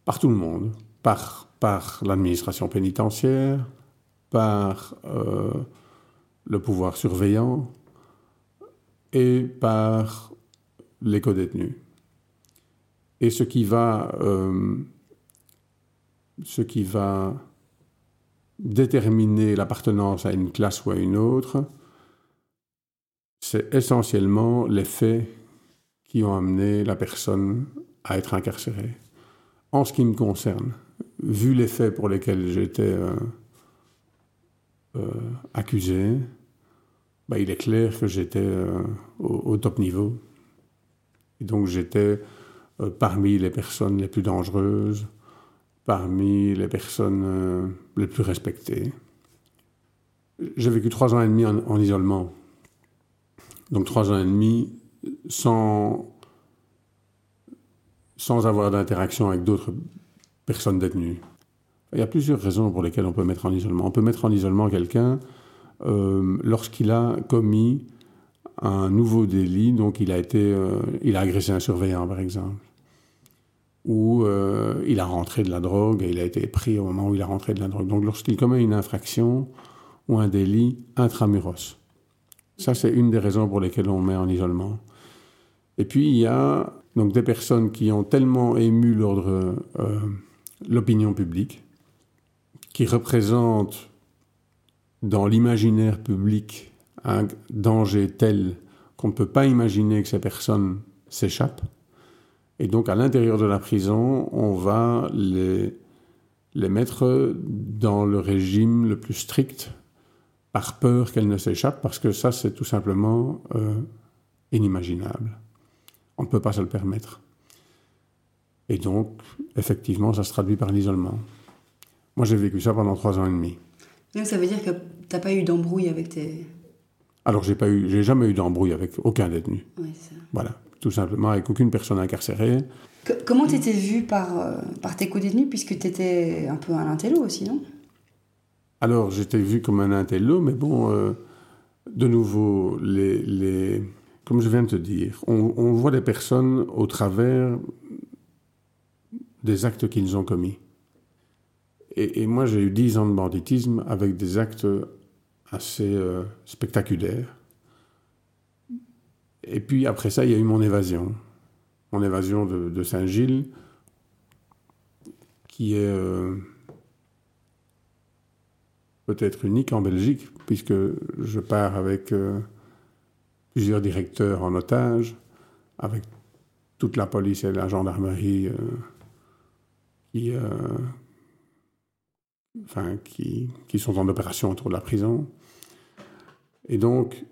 par tout le monde, par, l'administration pénitentiaire, par euh, le pouvoir surveillant et par les codétenus. Et ce qui va, euh, ce qui va déterminer l'appartenance à une classe ou à une autre, c'est essentiellement les faits qui ont amené la personne à être incarcérée. En ce qui me concerne, vu les faits pour lesquels j'étais euh, euh, accusé, bah, il est clair que j'étais au, au, top niveau. Et donc j'étais euh, parmi les personnes les plus dangereuses, parmi les personnes euh, les plus respectées. J'ai vécu trois ans et demi en, isolement. Donc trois ans et demi sans, sans avoir d'interaction avec d'autres personnes détenues. Il y a plusieurs raisons pour lesquelles on peut mettre en isolement. On peut mettre en isolement quelqu'un euh, lorsqu'il a commis un nouveau délit, donc il a été, il a agressé un surveillant par exemple où euh, il a rentré de la drogue et il a été pris au moment où il a rentré de la drogue. Donc lorsqu'il commet une infraction ou un délit intramuros. Ça, c'est une des raisons pour lesquelles on met en isolement. Et puis, il y a donc des personnes qui ont tellement ému l'ordre, euh, l'opinion publique, qui représentent dans l'imaginaire public un danger tel qu'on ne peut pas imaginer que ces personnes s'échappent. Et donc, à l'intérieur de la prison, on va les, mettre dans le régime le plus strict par peur qu'elles ne s'échappent, parce que ça, c'est tout simplement euh, inimaginable. On ne peut pas se le permettre. Et donc, effectivement, ça se traduit par l'isolement. Moi, j'ai vécu ça pendant trois ans et demi. Donc, ça veut dire que tu n'as pas eu d'embrouille avec tes... Alors, j'ai pas eu, j'ai jamais eu d'embrouille avec aucun détenu. Oui, ça. Voilà, tout simplement avec aucune personne incarcérée. Que- comment tu étais vu par, euh, par tes co-détenus, puisque tu étais un peu un intello aussi, non? Alors, j'étais vu comme un intello, mais bon, euh, de nouveau, les, les, comme je viens de te dire, on, voit les personnes au travers des actes qu'ils ont commis. Et, moi, j'ai eu dix ans de banditisme avec des actes assez euh, spectaculaires. Et puis après ça, il y a eu mon évasion. Mon évasion de, de Saint-Gilles, qui est... euh, peut-être unique en Belgique, puisque je pars avec euh, plusieurs directeurs en otage, avec toute la police et la gendarmerie euh, qui, euh, enfin, qui, qui sont en opération autour de la prison. Et donc,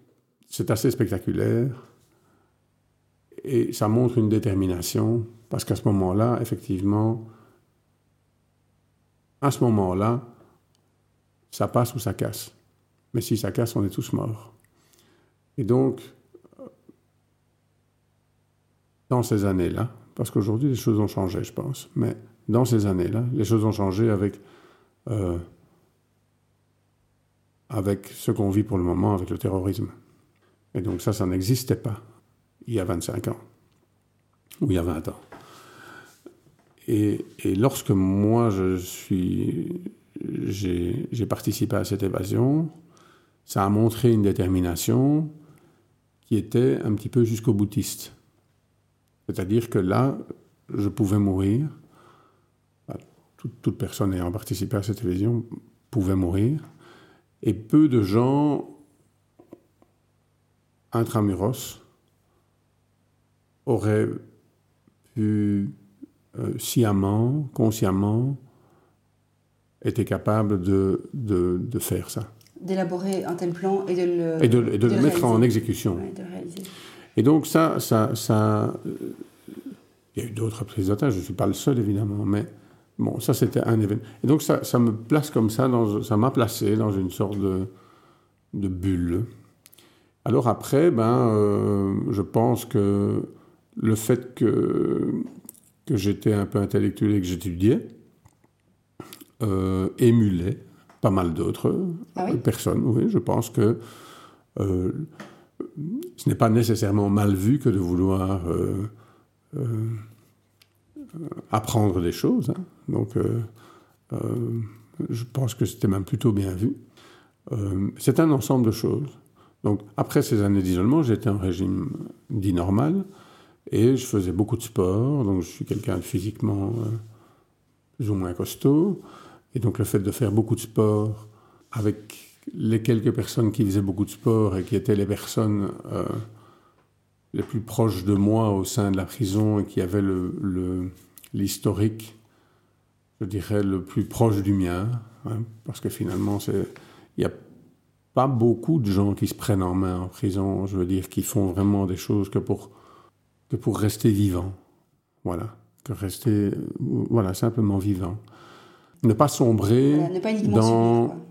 c'est assez spectaculaire. Et ça montre une détermination, parce qu'à ce moment-là, effectivement, à ce moment-là, ça passe ou ça casse. Mais si ça casse, on est tous morts. Et donc, dans ces années-là, parce qu'aujourd'hui les choses ont changé, je pense, mais dans ces années-là, les choses ont changé avec, euh, avec ce qu'on vit pour le moment, avec le terrorisme. Et donc ça, ça n'existait pas il y a 25 ans, ou il y a 20 ans. Et, et lorsque moi, je suis j'ai j'ai participé à cette évasion. Ça a montré une détermination qui était un petit peu jusqu'au boutiste. C'est-à-dire que là, je pouvais mourir. Bah, Toute, toute personne ayant participé à cette évasion pouvait mourir. Et peu de gens intramuros auraient pu euh, sciemment, consciemment, était capable de, de, de faire ça. D'élaborer un tel plan et de le, Et de, et de le mettre en exécution. Ouais, de. Et donc ça, ça, ça euh, il y a eu d'autres prises d'otages, je ne suis pas le seul évidemment, mais bon, ça c'était un événement. Et donc ça, ça me place comme ça, dans, ça m'a placé dans une sorte de, de bulle. Alors après, ben, euh, je pense que le fait que, que j'étais un peu intellectuel et que j'étudiais euh, émulait pas mal d'autres Ah oui? personnes. Oui, je pense que euh, ce n'est pas nécessairement mal vu que de vouloir euh, euh, apprendre des choses. hein. Donc, euh, je pense que c'était même plutôt bien vu. C'est un ensemble de choses. Donc, après ces années d'isolement, j'étais en régime dit normal et je faisais beaucoup de sport. Donc, je suis quelqu'un de physiquement plus ou moins costaud. Et donc, le fait de faire beaucoup de sport avec les quelques personnes qui faisaient beaucoup de sport et qui étaient les personnes euh, les plus proches de moi au sein de la prison et qui avaient le- le- l'historique, je dirais, le plus proche du mien. hein, parce que finalement, il n'y a pas beaucoup de gens qui se prennent en main en prison, je veux dire, qui font vraiment des choses que pour, que pour rester vivant. Voilà. Que rester, euh, voilà, simplement vivant. Ne pas sombrer Voilà, ne pas subir,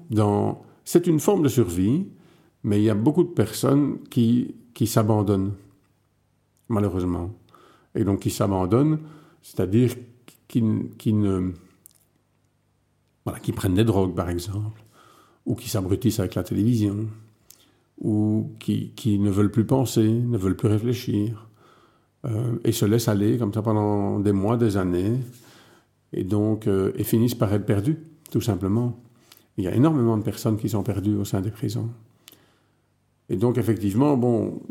dans... C'est une forme de survie, mais il y a beaucoup de personnes qui, s'abandonnent, malheureusement. Et donc qui s'abandonnent, c'est-à-dire qui, ne... Voilà, qui prennent des drogues, par exemple, ou qui s'abrutissent avec la télévision, ou qui, ne veulent plus penser, ne veulent plus réfléchir. et se laissent aller comme ça pendant des mois, des années, et donc et finissent par être perdus, tout simplement. Il y a énormément de personnes qui sont perdues au sein des prisons. Et donc, effectivement, bon,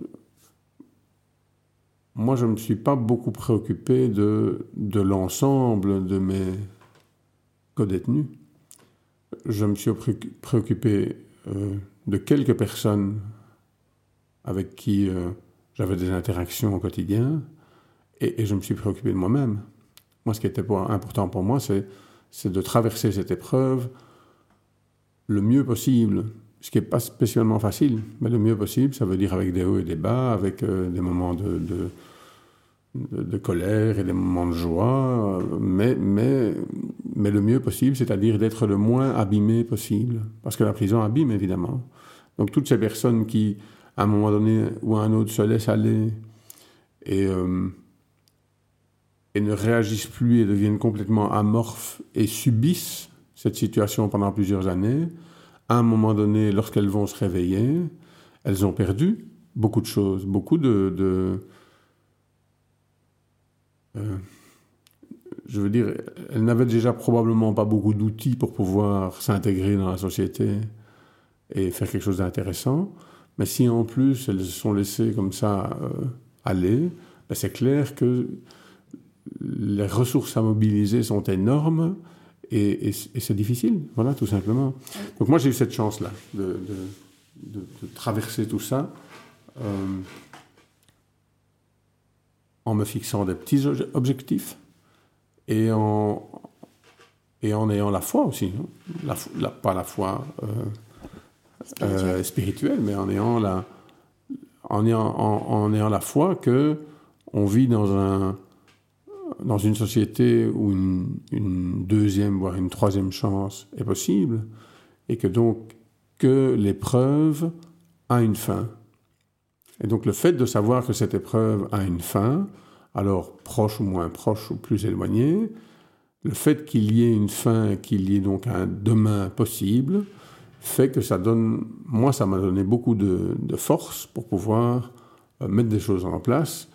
moi, je ne me suis pas beaucoup préoccupé de, l'ensemble de mes co-détenus. Je me suis préoccupé euh, de quelques personnes avec qui euh, j'avais des interactions au quotidien, et, et, je me suis préoccupé de moi-même. Moi, ce qui était important pour moi, c'est de traverser cette épreuve le mieux possible, ce qui n'est pas spécialement facile, mais le mieux possible, ça veut dire avec des hauts et des bas, avec euh, des moments de, colère et des moments de joie, mais, mais, mais le mieux possible, c'est-à-dire d'être le moins abîmé possible, parce que la prison abîme évidemment. Donc toutes ces personnes qui, à un moment donné ou à un autre, se laissent aller et, euh, et ne réagissent plus et deviennent complètement amorphes et subissent cette situation pendant plusieurs années. À un moment donné, lorsqu'elles vont se réveiller, elles ont perdu beaucoup de choses, beaucoup de... Euh, je veux dire, elles n'avaient déjà probablement pas beaucoup d'outils pour pouvoir s'intégrer dans la société et faire quelque chose d'intéressant. Mais si en plus elles se sont laissées comme ça euh, aller, ben c'est clair que les ressources à mobiliser sont énormes et, c'est difficile, voilà, tout simplement. Donc moi, j'ai eu cette chance-là de, traverser tout ça euh, en me fixant des petits objectifs et en, et en ayant la foi aussi. Hein. La, pas la foi euh, spirituelle. mais en ayant la, en ayant, en ayant la foi que on vit dans un dans une société où une, deuxième, voire une troisième chance est possible, et que donc que l'épreuve a une fin. Et donc le fait de savoir que cette épreuve a une fin, alors proche ou moins proche ou plus éloignée, le fait qu'il y ait une fin, qu'il y ait donc un demain possible, fait que ça donne, moi ça m'a donné beaucoup de, force pour pouvoir euh, mettre des choses en place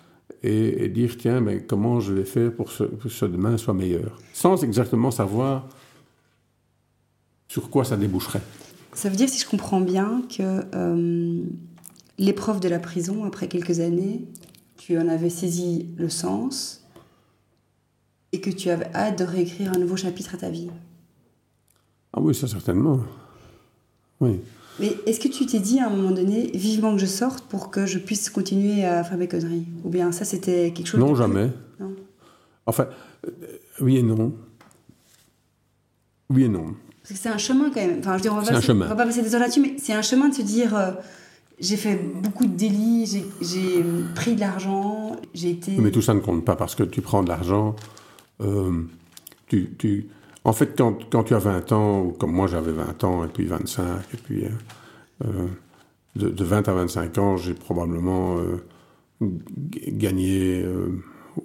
et, dire tiens, mais comment je vais faire pour que ce, demain soit meilleur, sans exactement savoir sur quoi ça déboucherait. Ça veut dire, si je comprends bien, que euh, l'épreuve de la prison, après quelques années, tu en avais saisi le sens et que tu avais hâte de réécrire un nouveau chapitre à ta vie. Ah oui, ça certainement. Oui. Mais est-ce que tu t'es dit à un moment donné, vivement que je sorte pour que je puisse continuer à faire mes conneries? Ou bien ça, c'était quelque chose Non, jamais. Non. Enfin, euh, oui et non. Oui et non. Parce que c'est un chemin quand même. Enfin, je dire, on va, un chemin. on va pas passer des heures là-dessus, mais c'est un chemin de se dire euh, j'ai fait beaucoup de délits, j'ai pris de l'argent, j'ai été. Mais tout ça ne compte pas parce que tu prends de l'argent. Euh, tu, tu, en fait, quand, tu as 20 ans, comme moi j'avais 20 ans, et puis 25, et puis euh, euh, de, 20 à 25 ans, j'ai probablement euh, gagné,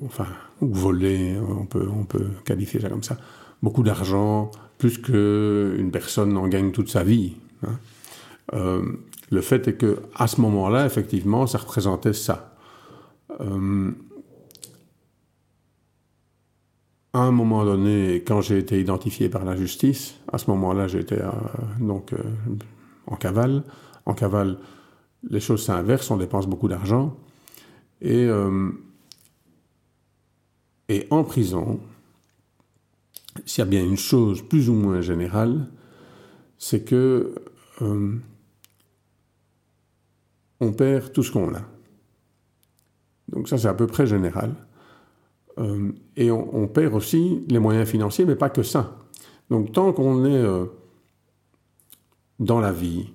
enfin, ou volé, on peut, on peut qualifier ça comme ça, beaucoup d'argent, plus qu'une personne en gagne toute sa vie. Hein. le fait est que à ce moment-là, effectivement, ça représentait ça à un moment donné, quand j'ai été identifié par la justice, à ce moment-là, j'étais euh, donc euh, en cavale. En cavale, les choses s'inversent, on dépense beaucoup d'argent. Et, euh, et en prison, s'il y a bien une chose plus ou moins générale, c'est que on perd tout ce qu'on a. Donc ça, c'est à peu près général. Euh, et on, perd aussi les moyens financiers, mais pas que ça. Donc tant qu'on est euh, dans la vie,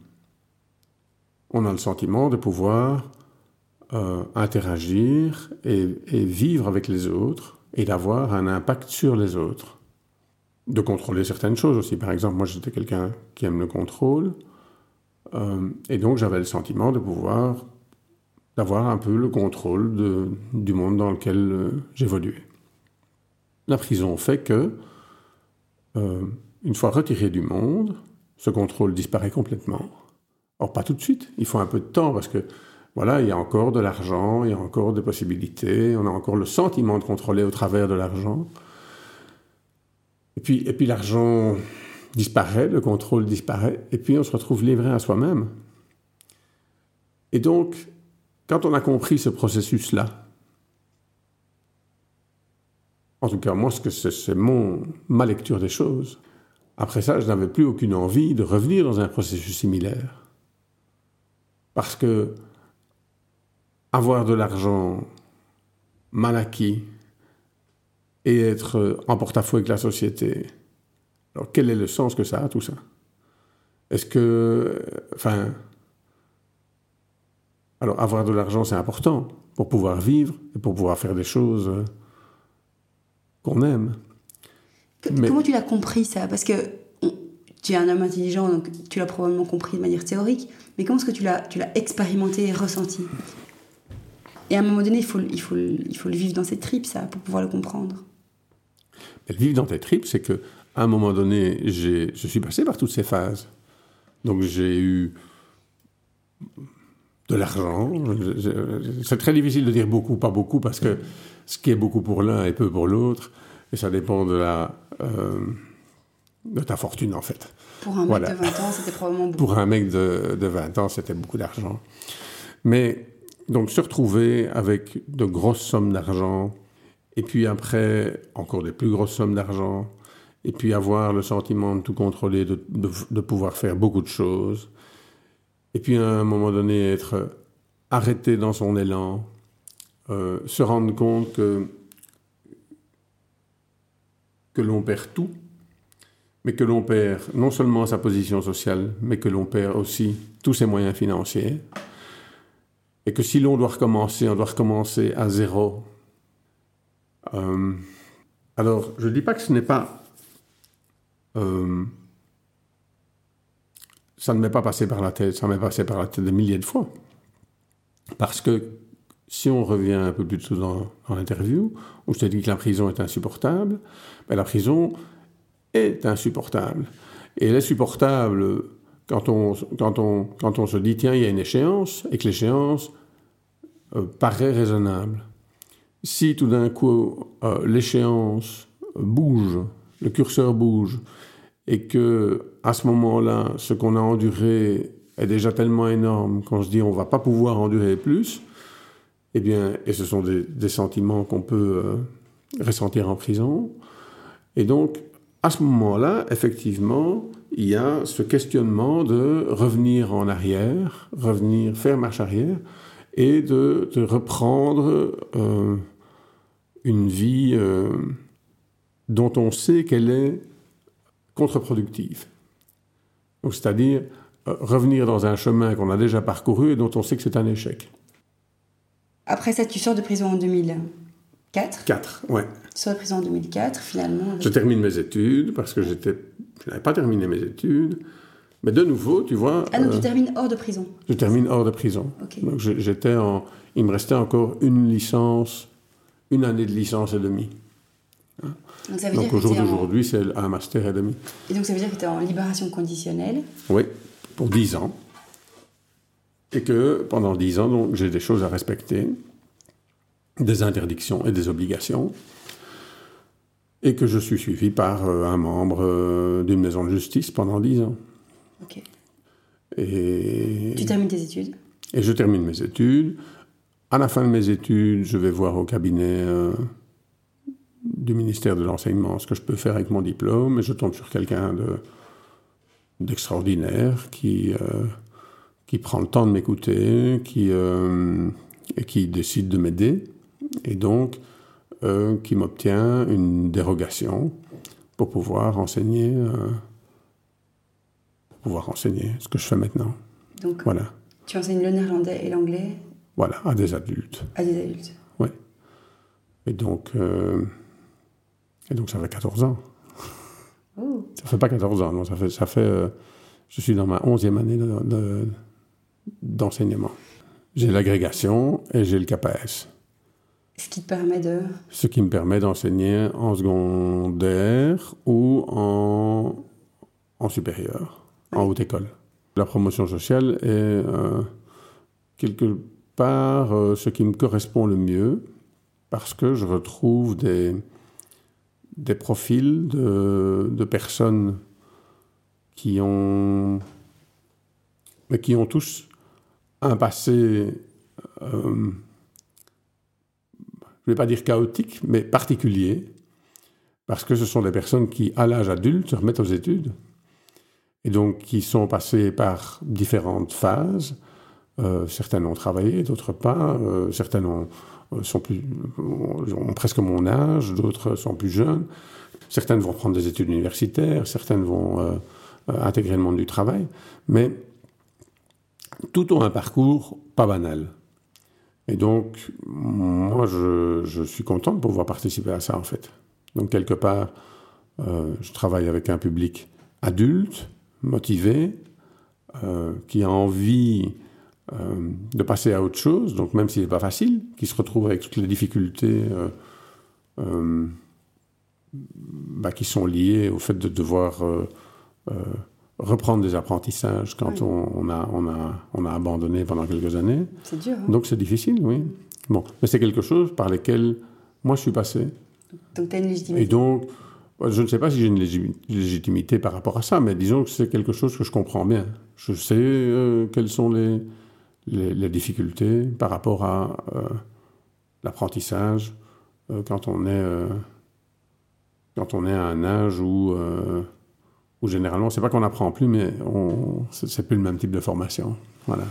on a le sentiment de pouvoir euh, interagir et, vivre avec les autres et d'avoir un impact sur les autres. De contrôler certaines choses aussi. Par exemple, moi j'étais quelqu'un qui aime le contrôle. et donc j'avais le sentiment de pouvoir d'avoir un peu le contrôle du monde dans lequel euh, j'évoluais. La prison fait que, euh, une fois retiré du monde, ce contrôle disparaît complètement. Or, pas tout de suite, il faut un peu de temps parce que voilà, il y a encore de l'argent, il y a encore des possibilités, on a encore le sentiment de contrôler au travers de l'argent. Et puis, et puis l'argent disparaît, le contrôle disparaît, et puis on se retrouve livré à soi-même. Et donc, quand on a compris ce processus-là, en tout cas, moi, c'est mon, ma lecture des choses. Après ça, je n'avais plus aucune envie de revenir dans un processus similaire. Parce que avoir de l'argent mal acquis et être en porte-à-faux avec la société, alors quel est le sens que ça a tout ça? Est-ce que, enfin, alors avoir de l'argent c'est important pour pouvoir vivre et pour pouvoir faire des choses qu'on aime. Comment tu l'as compris ça? Parce que tu es un homme intelligent, donc tu l'as probablement compris de manière théorique, mais comment est-ce que tu l'as, tu l'as expérimenté et ressenti? Et à un moment donné, il faut, il, faut, il faut le vivre dans ses tripes, ça, pour pouvoir le comprendre. le vivre dans tes tripes, c'est que à un moment donné, je suis passé par toutes ces phases. Donc j'ai eu de l'argent. C'est très difficile de dire beaucoup, pas beaucoup, parce que ce qui est beaucoup pour l'un est peu pour l'autre. Et ça dépend de la, euh, de ta fortune, en fait. Pour un mec de 20 ans, c'était probablement beaucoup. Pour un mec de, de 20 ans, c'était beaucoup d'argent. Mais donc se retrouver avec de grosses sommes d'argent, et puis après, encore des plus grosses sommes d'argent, et puis avoir le sentiment de tout contrôler, de, de, de, pouvoir faire beaucoup de choses, et puis à un moment donné être arrêté dans son élan, euh, se rendre compte que que l'on perd tout, mais que l'on perd non seulement sa position sociale, mais que l'on perd aussi tous ses moyens financiers, et que si l'on doit recommencer, on doit recommencer à zéro. Euh, alors, je ne dis pas que ce n'est pas... Euh, ça ne m'est pas passé par la tête, ça m'est passé par la tête des milliers de fois. Parce que si on revient un peu plus tôt dans, l'interview, où je t'ai dit que la prison est insupportable, ben la prison est insupportable. Et elle est supportable quand on, quand, on, quand on se dit, tiens, il y a une échéance, et que l'échéance euh, paraît raisonnable. Si tout d'un coup, euh, l'échéance bouge, le curseur bouge, et que à ce moment-là, ce qu'on a enduré est déjà tellement énorme qu'on se dit on va pas pouvoir endurer plus, eh bien, et ce sont des, sentiments qu'on peut euh, ressentir en prison. Et donc, à ce moment-là, effectivement, il y a ce questionnement de revenir en arrière, revenir, faire marche arrière, et de, reprendre euh, une vie euh, dont on sait qu'elle est contre-productive. Donc, c'est-à-dire revenir dans un chemin qu'on a déjà parcouru et dont on sait que c'est un échec. Après ça, tu sors de prison en 2004 4, ouais. Tu sors de prison en 2004, finalement. Je termine mes études parce que j'étais, je n'avais pas terminé mes études. Mais de nouveau, tu vois. Ah, donc tu euh, termines hors de prison Je termine hors de prison. Donc j'étais en. Il me restait encore une licence, une année de licence et demie. Hein. Donc, ça veut donc au jour d'aujourd'hui, c'est un master et demi. Et donc ça veut dire que tu es en libération conditionnelle Oui, pour 10 ans et que pendant dix ans, j'ai des choses à respecter, des interdictions et des obligations, et que je suis suivi par euh, un membre euh, d'une maison de justice pendant dix ans. Ok. Et... Tu termines tes études? Et je termine mes études. À la fin de mes études, je vais voir au cabinet euh, du ministère de l'Enseignement ce que je peux faire avec mon diplôme, et je tombe sur quelqu'un de d'extraordinaire qui qui prend le temps de m'écouter, qui, euh, et qui décide de m'aider, et donc euh, qui m'obtient une dérogation pour pouvoir enseigner, euh, pour pouvoir enseigner ce que je fais maintenant. Donc, voilà. Tu enseignes le néerlandais et l'anglais Voilà, à des adultes. À des adultes. Oui. Et donc, et donc ça fait 14 ans. Oh. Ça fait pas 14 ans, non, ça fait, ça fait je suis dans ma 11e année de d'enseignement. J'ai l'agrégation et j'ai le CAPAS. Ce qui te permet de... Ce qui me permet d'enseigner en secondaire ou en, en supérieur, en haute école. La promotion sociale est euh, quelque par euh, ce qui me correspond le mieux, parce que je retrouve des, des profils de, personnes qui ont, mais qui ont tous un passé, euh, je ne vais pas dire chaotique, mais particulier, parce que ce sont des personnes qui, à l'âge adulte, se remettent aux études, et donc qui sont passées par différentes phases. Euh, certaines ont travaillé, d'autres pas. Euh, certaines ont, sont plus, ont presque mon âge, d'autres sont plus jeunes. Certaines vont prendre des études universitaires, certaines vont euh, intégrer le monde du travail, mais tout ont un parcours pas banal. Et donc, moi, je, suis content de pouvoir participer à ça, en fait. Donc, quelque part, euh, je travaille avec un public adulte, motivé, euh, qui a envie de passer à autre chose, donc même si ce n'est pas facile, qui se retrouve avec toutes les difficultés bah, qui sont liées au fait de devoir euh, reprendre des apprentissages quand on, a, on, a, on a abandonné pendant quelques années. C'est dur. Hein. Donc c'est difficile, oui. Bon, mais c'est quelque chose par lequel moi je suis passé. Donc tu as une légitimité. Et donc, je ne sais pas si j'ai une légitimité par rapport à ça, mais disons que c'est quelque chose que je comprends bien. Je sais euh, quelles sont les, les, difficultés par rapport à euh, l'apprentissage quand on est quand on est à un âge où où généralement, c'est pas qu'on n'apprend plus, mais on, c'est plus le même type de formation. Voilà.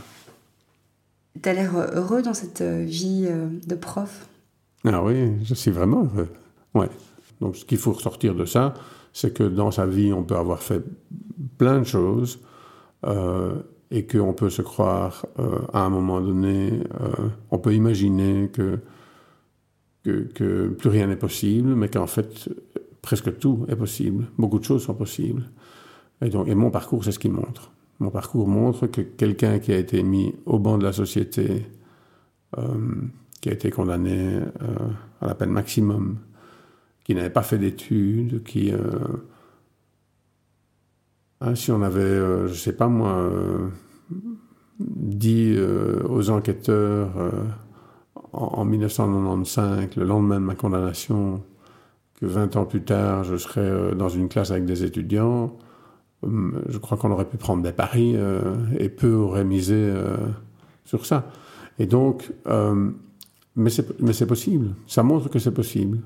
Tu as l'air heureux dans cette euh, vie euh, de prof? Ah oui, je suis vraiment heureux. Ouais. Donc, ce qu'il faut ressortir de ça, c'est que dans sa vie, on peut avoir fait plein de choses euh, et qu'on peut se croire à un moment donné, on peut imaginer que, que, plus rien n'est possible, mais qu'en fait, presque tout est possible. Beaucoup de choses sont possibles. Et, donc, et mon parcours, c'est ce qu'il montre. Mon parcours montre que quelqu'un qui a été mis au banc de la société, euh, qui a été condamné euh, à la peine maximum, qui n'avait pas fait d'études, qui... Euh, hein, si on avait, je ne sais pas moi, dit aux enquêteurs en 1995, le lendemain de ma condamnation, que 20 ans plus tard, je serais euh, dans une classe avec des étudiants, hum, je crois qu'on aurait pu prendre des paris euh, et peu auraient misé euh, sur ça. Et donc, mais c'est possible. Ça montre que c'est possible.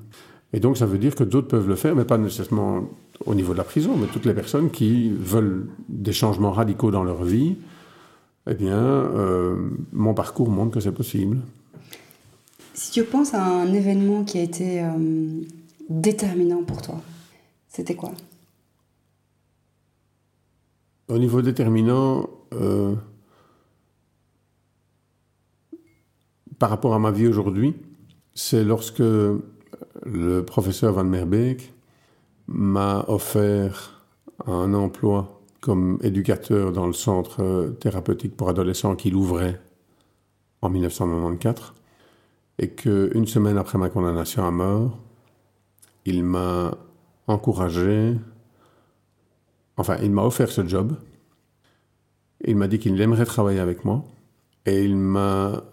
Et donc, ça veut dire que d'autres peuvent le faire, mais pas nécessairement au niveau de la prison, mais toutes les personnes qui veulent des changements radicaux dans leur vie, eh bien, mon parcours montre que c'est possible. Si tu penses à un événement qui a été déterminant pour toi C'était quoi? Au niveau déterminant, euh, par rapport à ma vie aujourd'hui, c'est lorsque le professeur Van Merbeek m'a offert un emploi comme éducateur dans le centre thérapeutique pour adolescents qu'il ouvrait en 1994 et qu'une semaine après ma condamnation à mort, il m'a encouragé, enfin, il m'a offert ce job. Il m'a dit qu'il aimerait travailler avec moi. Et il m'a,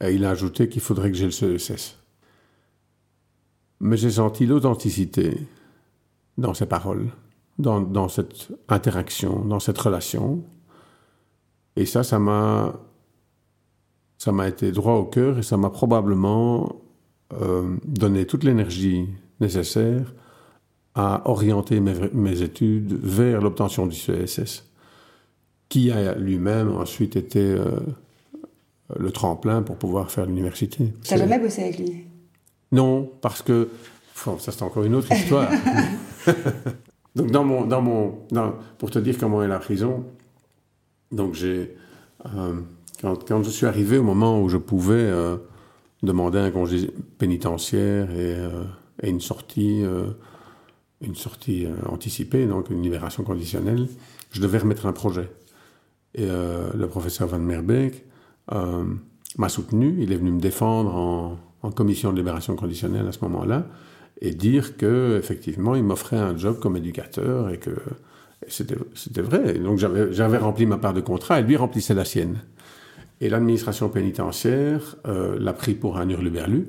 a ajouté qu'il faudrait que j'ai le CESS. Mais j'ai senti l'authenticité dans ses paroles, dans, cette interaction, dans cette relation. Et ça, ça m'a, ça m'a été droit au cœur et ça m'a probablement euh, donné toute l'énergie nécessaire à orienter mes, études vers l'obtention du CSS, qui a lui-même ensuite été euh, le tremplin pour pouvoir faire l'université. Tu n'as jamais bossé avec lui? Non, parce que ça c'est encore une autre histoire. donc dans mon, dans mon, pour te dire comment est la prison, donc j'ai euh, quand, quand, je suis arrivé au moment où je pouvais euh, demander un congé pénitentiaire et et une sortie, euh, une sortie euh, anticipée, donc une libération conditionnelle, je devais remettre un projet. Et euh, le professeur Van Merbeek m'a soutenu, il est venu me défendre en, commission de libération conditionnelle à ce moment-là, et dire que effectivement il m'offrait un job comme éducateur et que c'était vrai. donc j'avais rempli ma part de contrat et lui remplissait la sienne. Et l'administration pénitentiaire euh, l'a pris pour un hurluberlu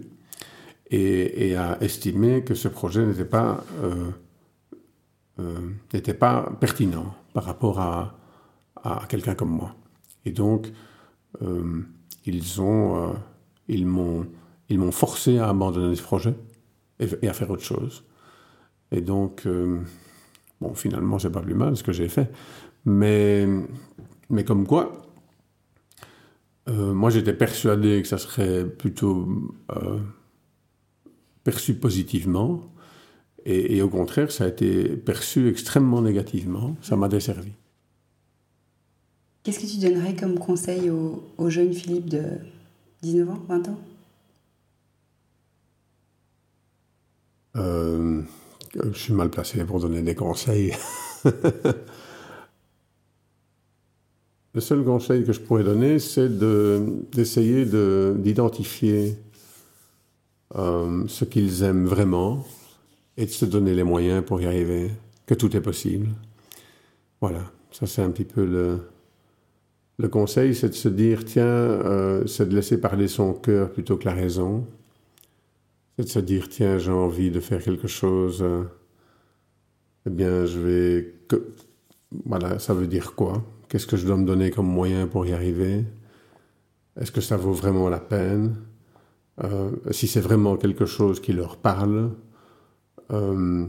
et, et, a estimé que ce projet n'était pas, euh, euh, pas pertinent par rapport à, à quelqu'un comme moi. Et donc, euh, ils ils m'ont, ils m'ont forcé à abandonner ce projet et, à faire autre chose. Et donc, euh, bon, finalement, c'est pas plus mal ce que j'ai fait. Mais, mais comme quoi, euh, moi j'étais persuadé que ça serait plutôt euh, perçu positivement. Et, et, au contraire, ça a été perçu extrêmement négativement. Ça m'a desservi. Qu'est-ce que tu donnerais comme conseil au, au jeune Philippe de 19 ans, 20 ans? Euh, Je suis mal placé pour donner des conseils. Le seul conseil que je pourrais donner, c'est d'essayer de, d'identifier euh, ce qu'ils aiment vraiment et de se donner les moyens pour y arriver, que tout est possible. Voilà, ça c'est un petit peu le, le conseil, c'est de se dire, tiens, euh, c'est de laisser parler son cœur plutôt que la raison. C'est de se dire, tiens, j'ai envie de faire quelque chose, euh, eh bien, je vais... Que... Voilà, ça veut dire quoi? Qu'est-ce que je dois me donner comme moyen pour y arriver? Est-ce que ça vaut vraiment la peine? Euh, Si c'est vraiment quelque chose qui leur parle, euh,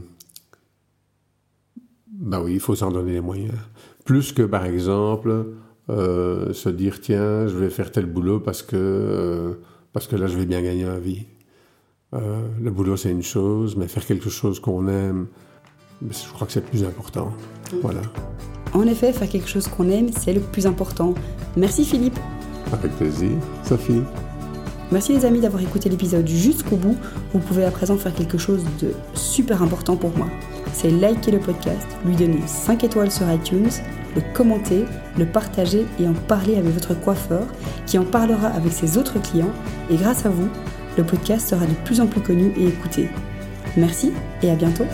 ben oui, il faut s'en donner les moyens. Plus que, par exemple, euh, se dire, tiens, je vais faire tel boulot parce que, parce que là, je vais bien gagner ma vie. Euh, le boulot, c'est une chose, mais faire quelque chose qu'on aime, je crois que c'est plus important. Mmh. Voilà. En effet, faire quelque chose qu'on aime, c'est le plus important. Merci Philippe. Avec plaisir. Sophie. Merci les amis d'avoir écouté l'épisode jusqu'au bout. Vous pouvez à présent faire quelque chose de super important pour moi. C'est liker le podcast, lui donner 5 étoiles sur iTunes, le commenter, le partager et en parler avec votre coiffeur qui en parlera avec ses autres clients. Et grâce à vous, le podcast sera de plus en plus connu et écouté. Merci et à bientôt.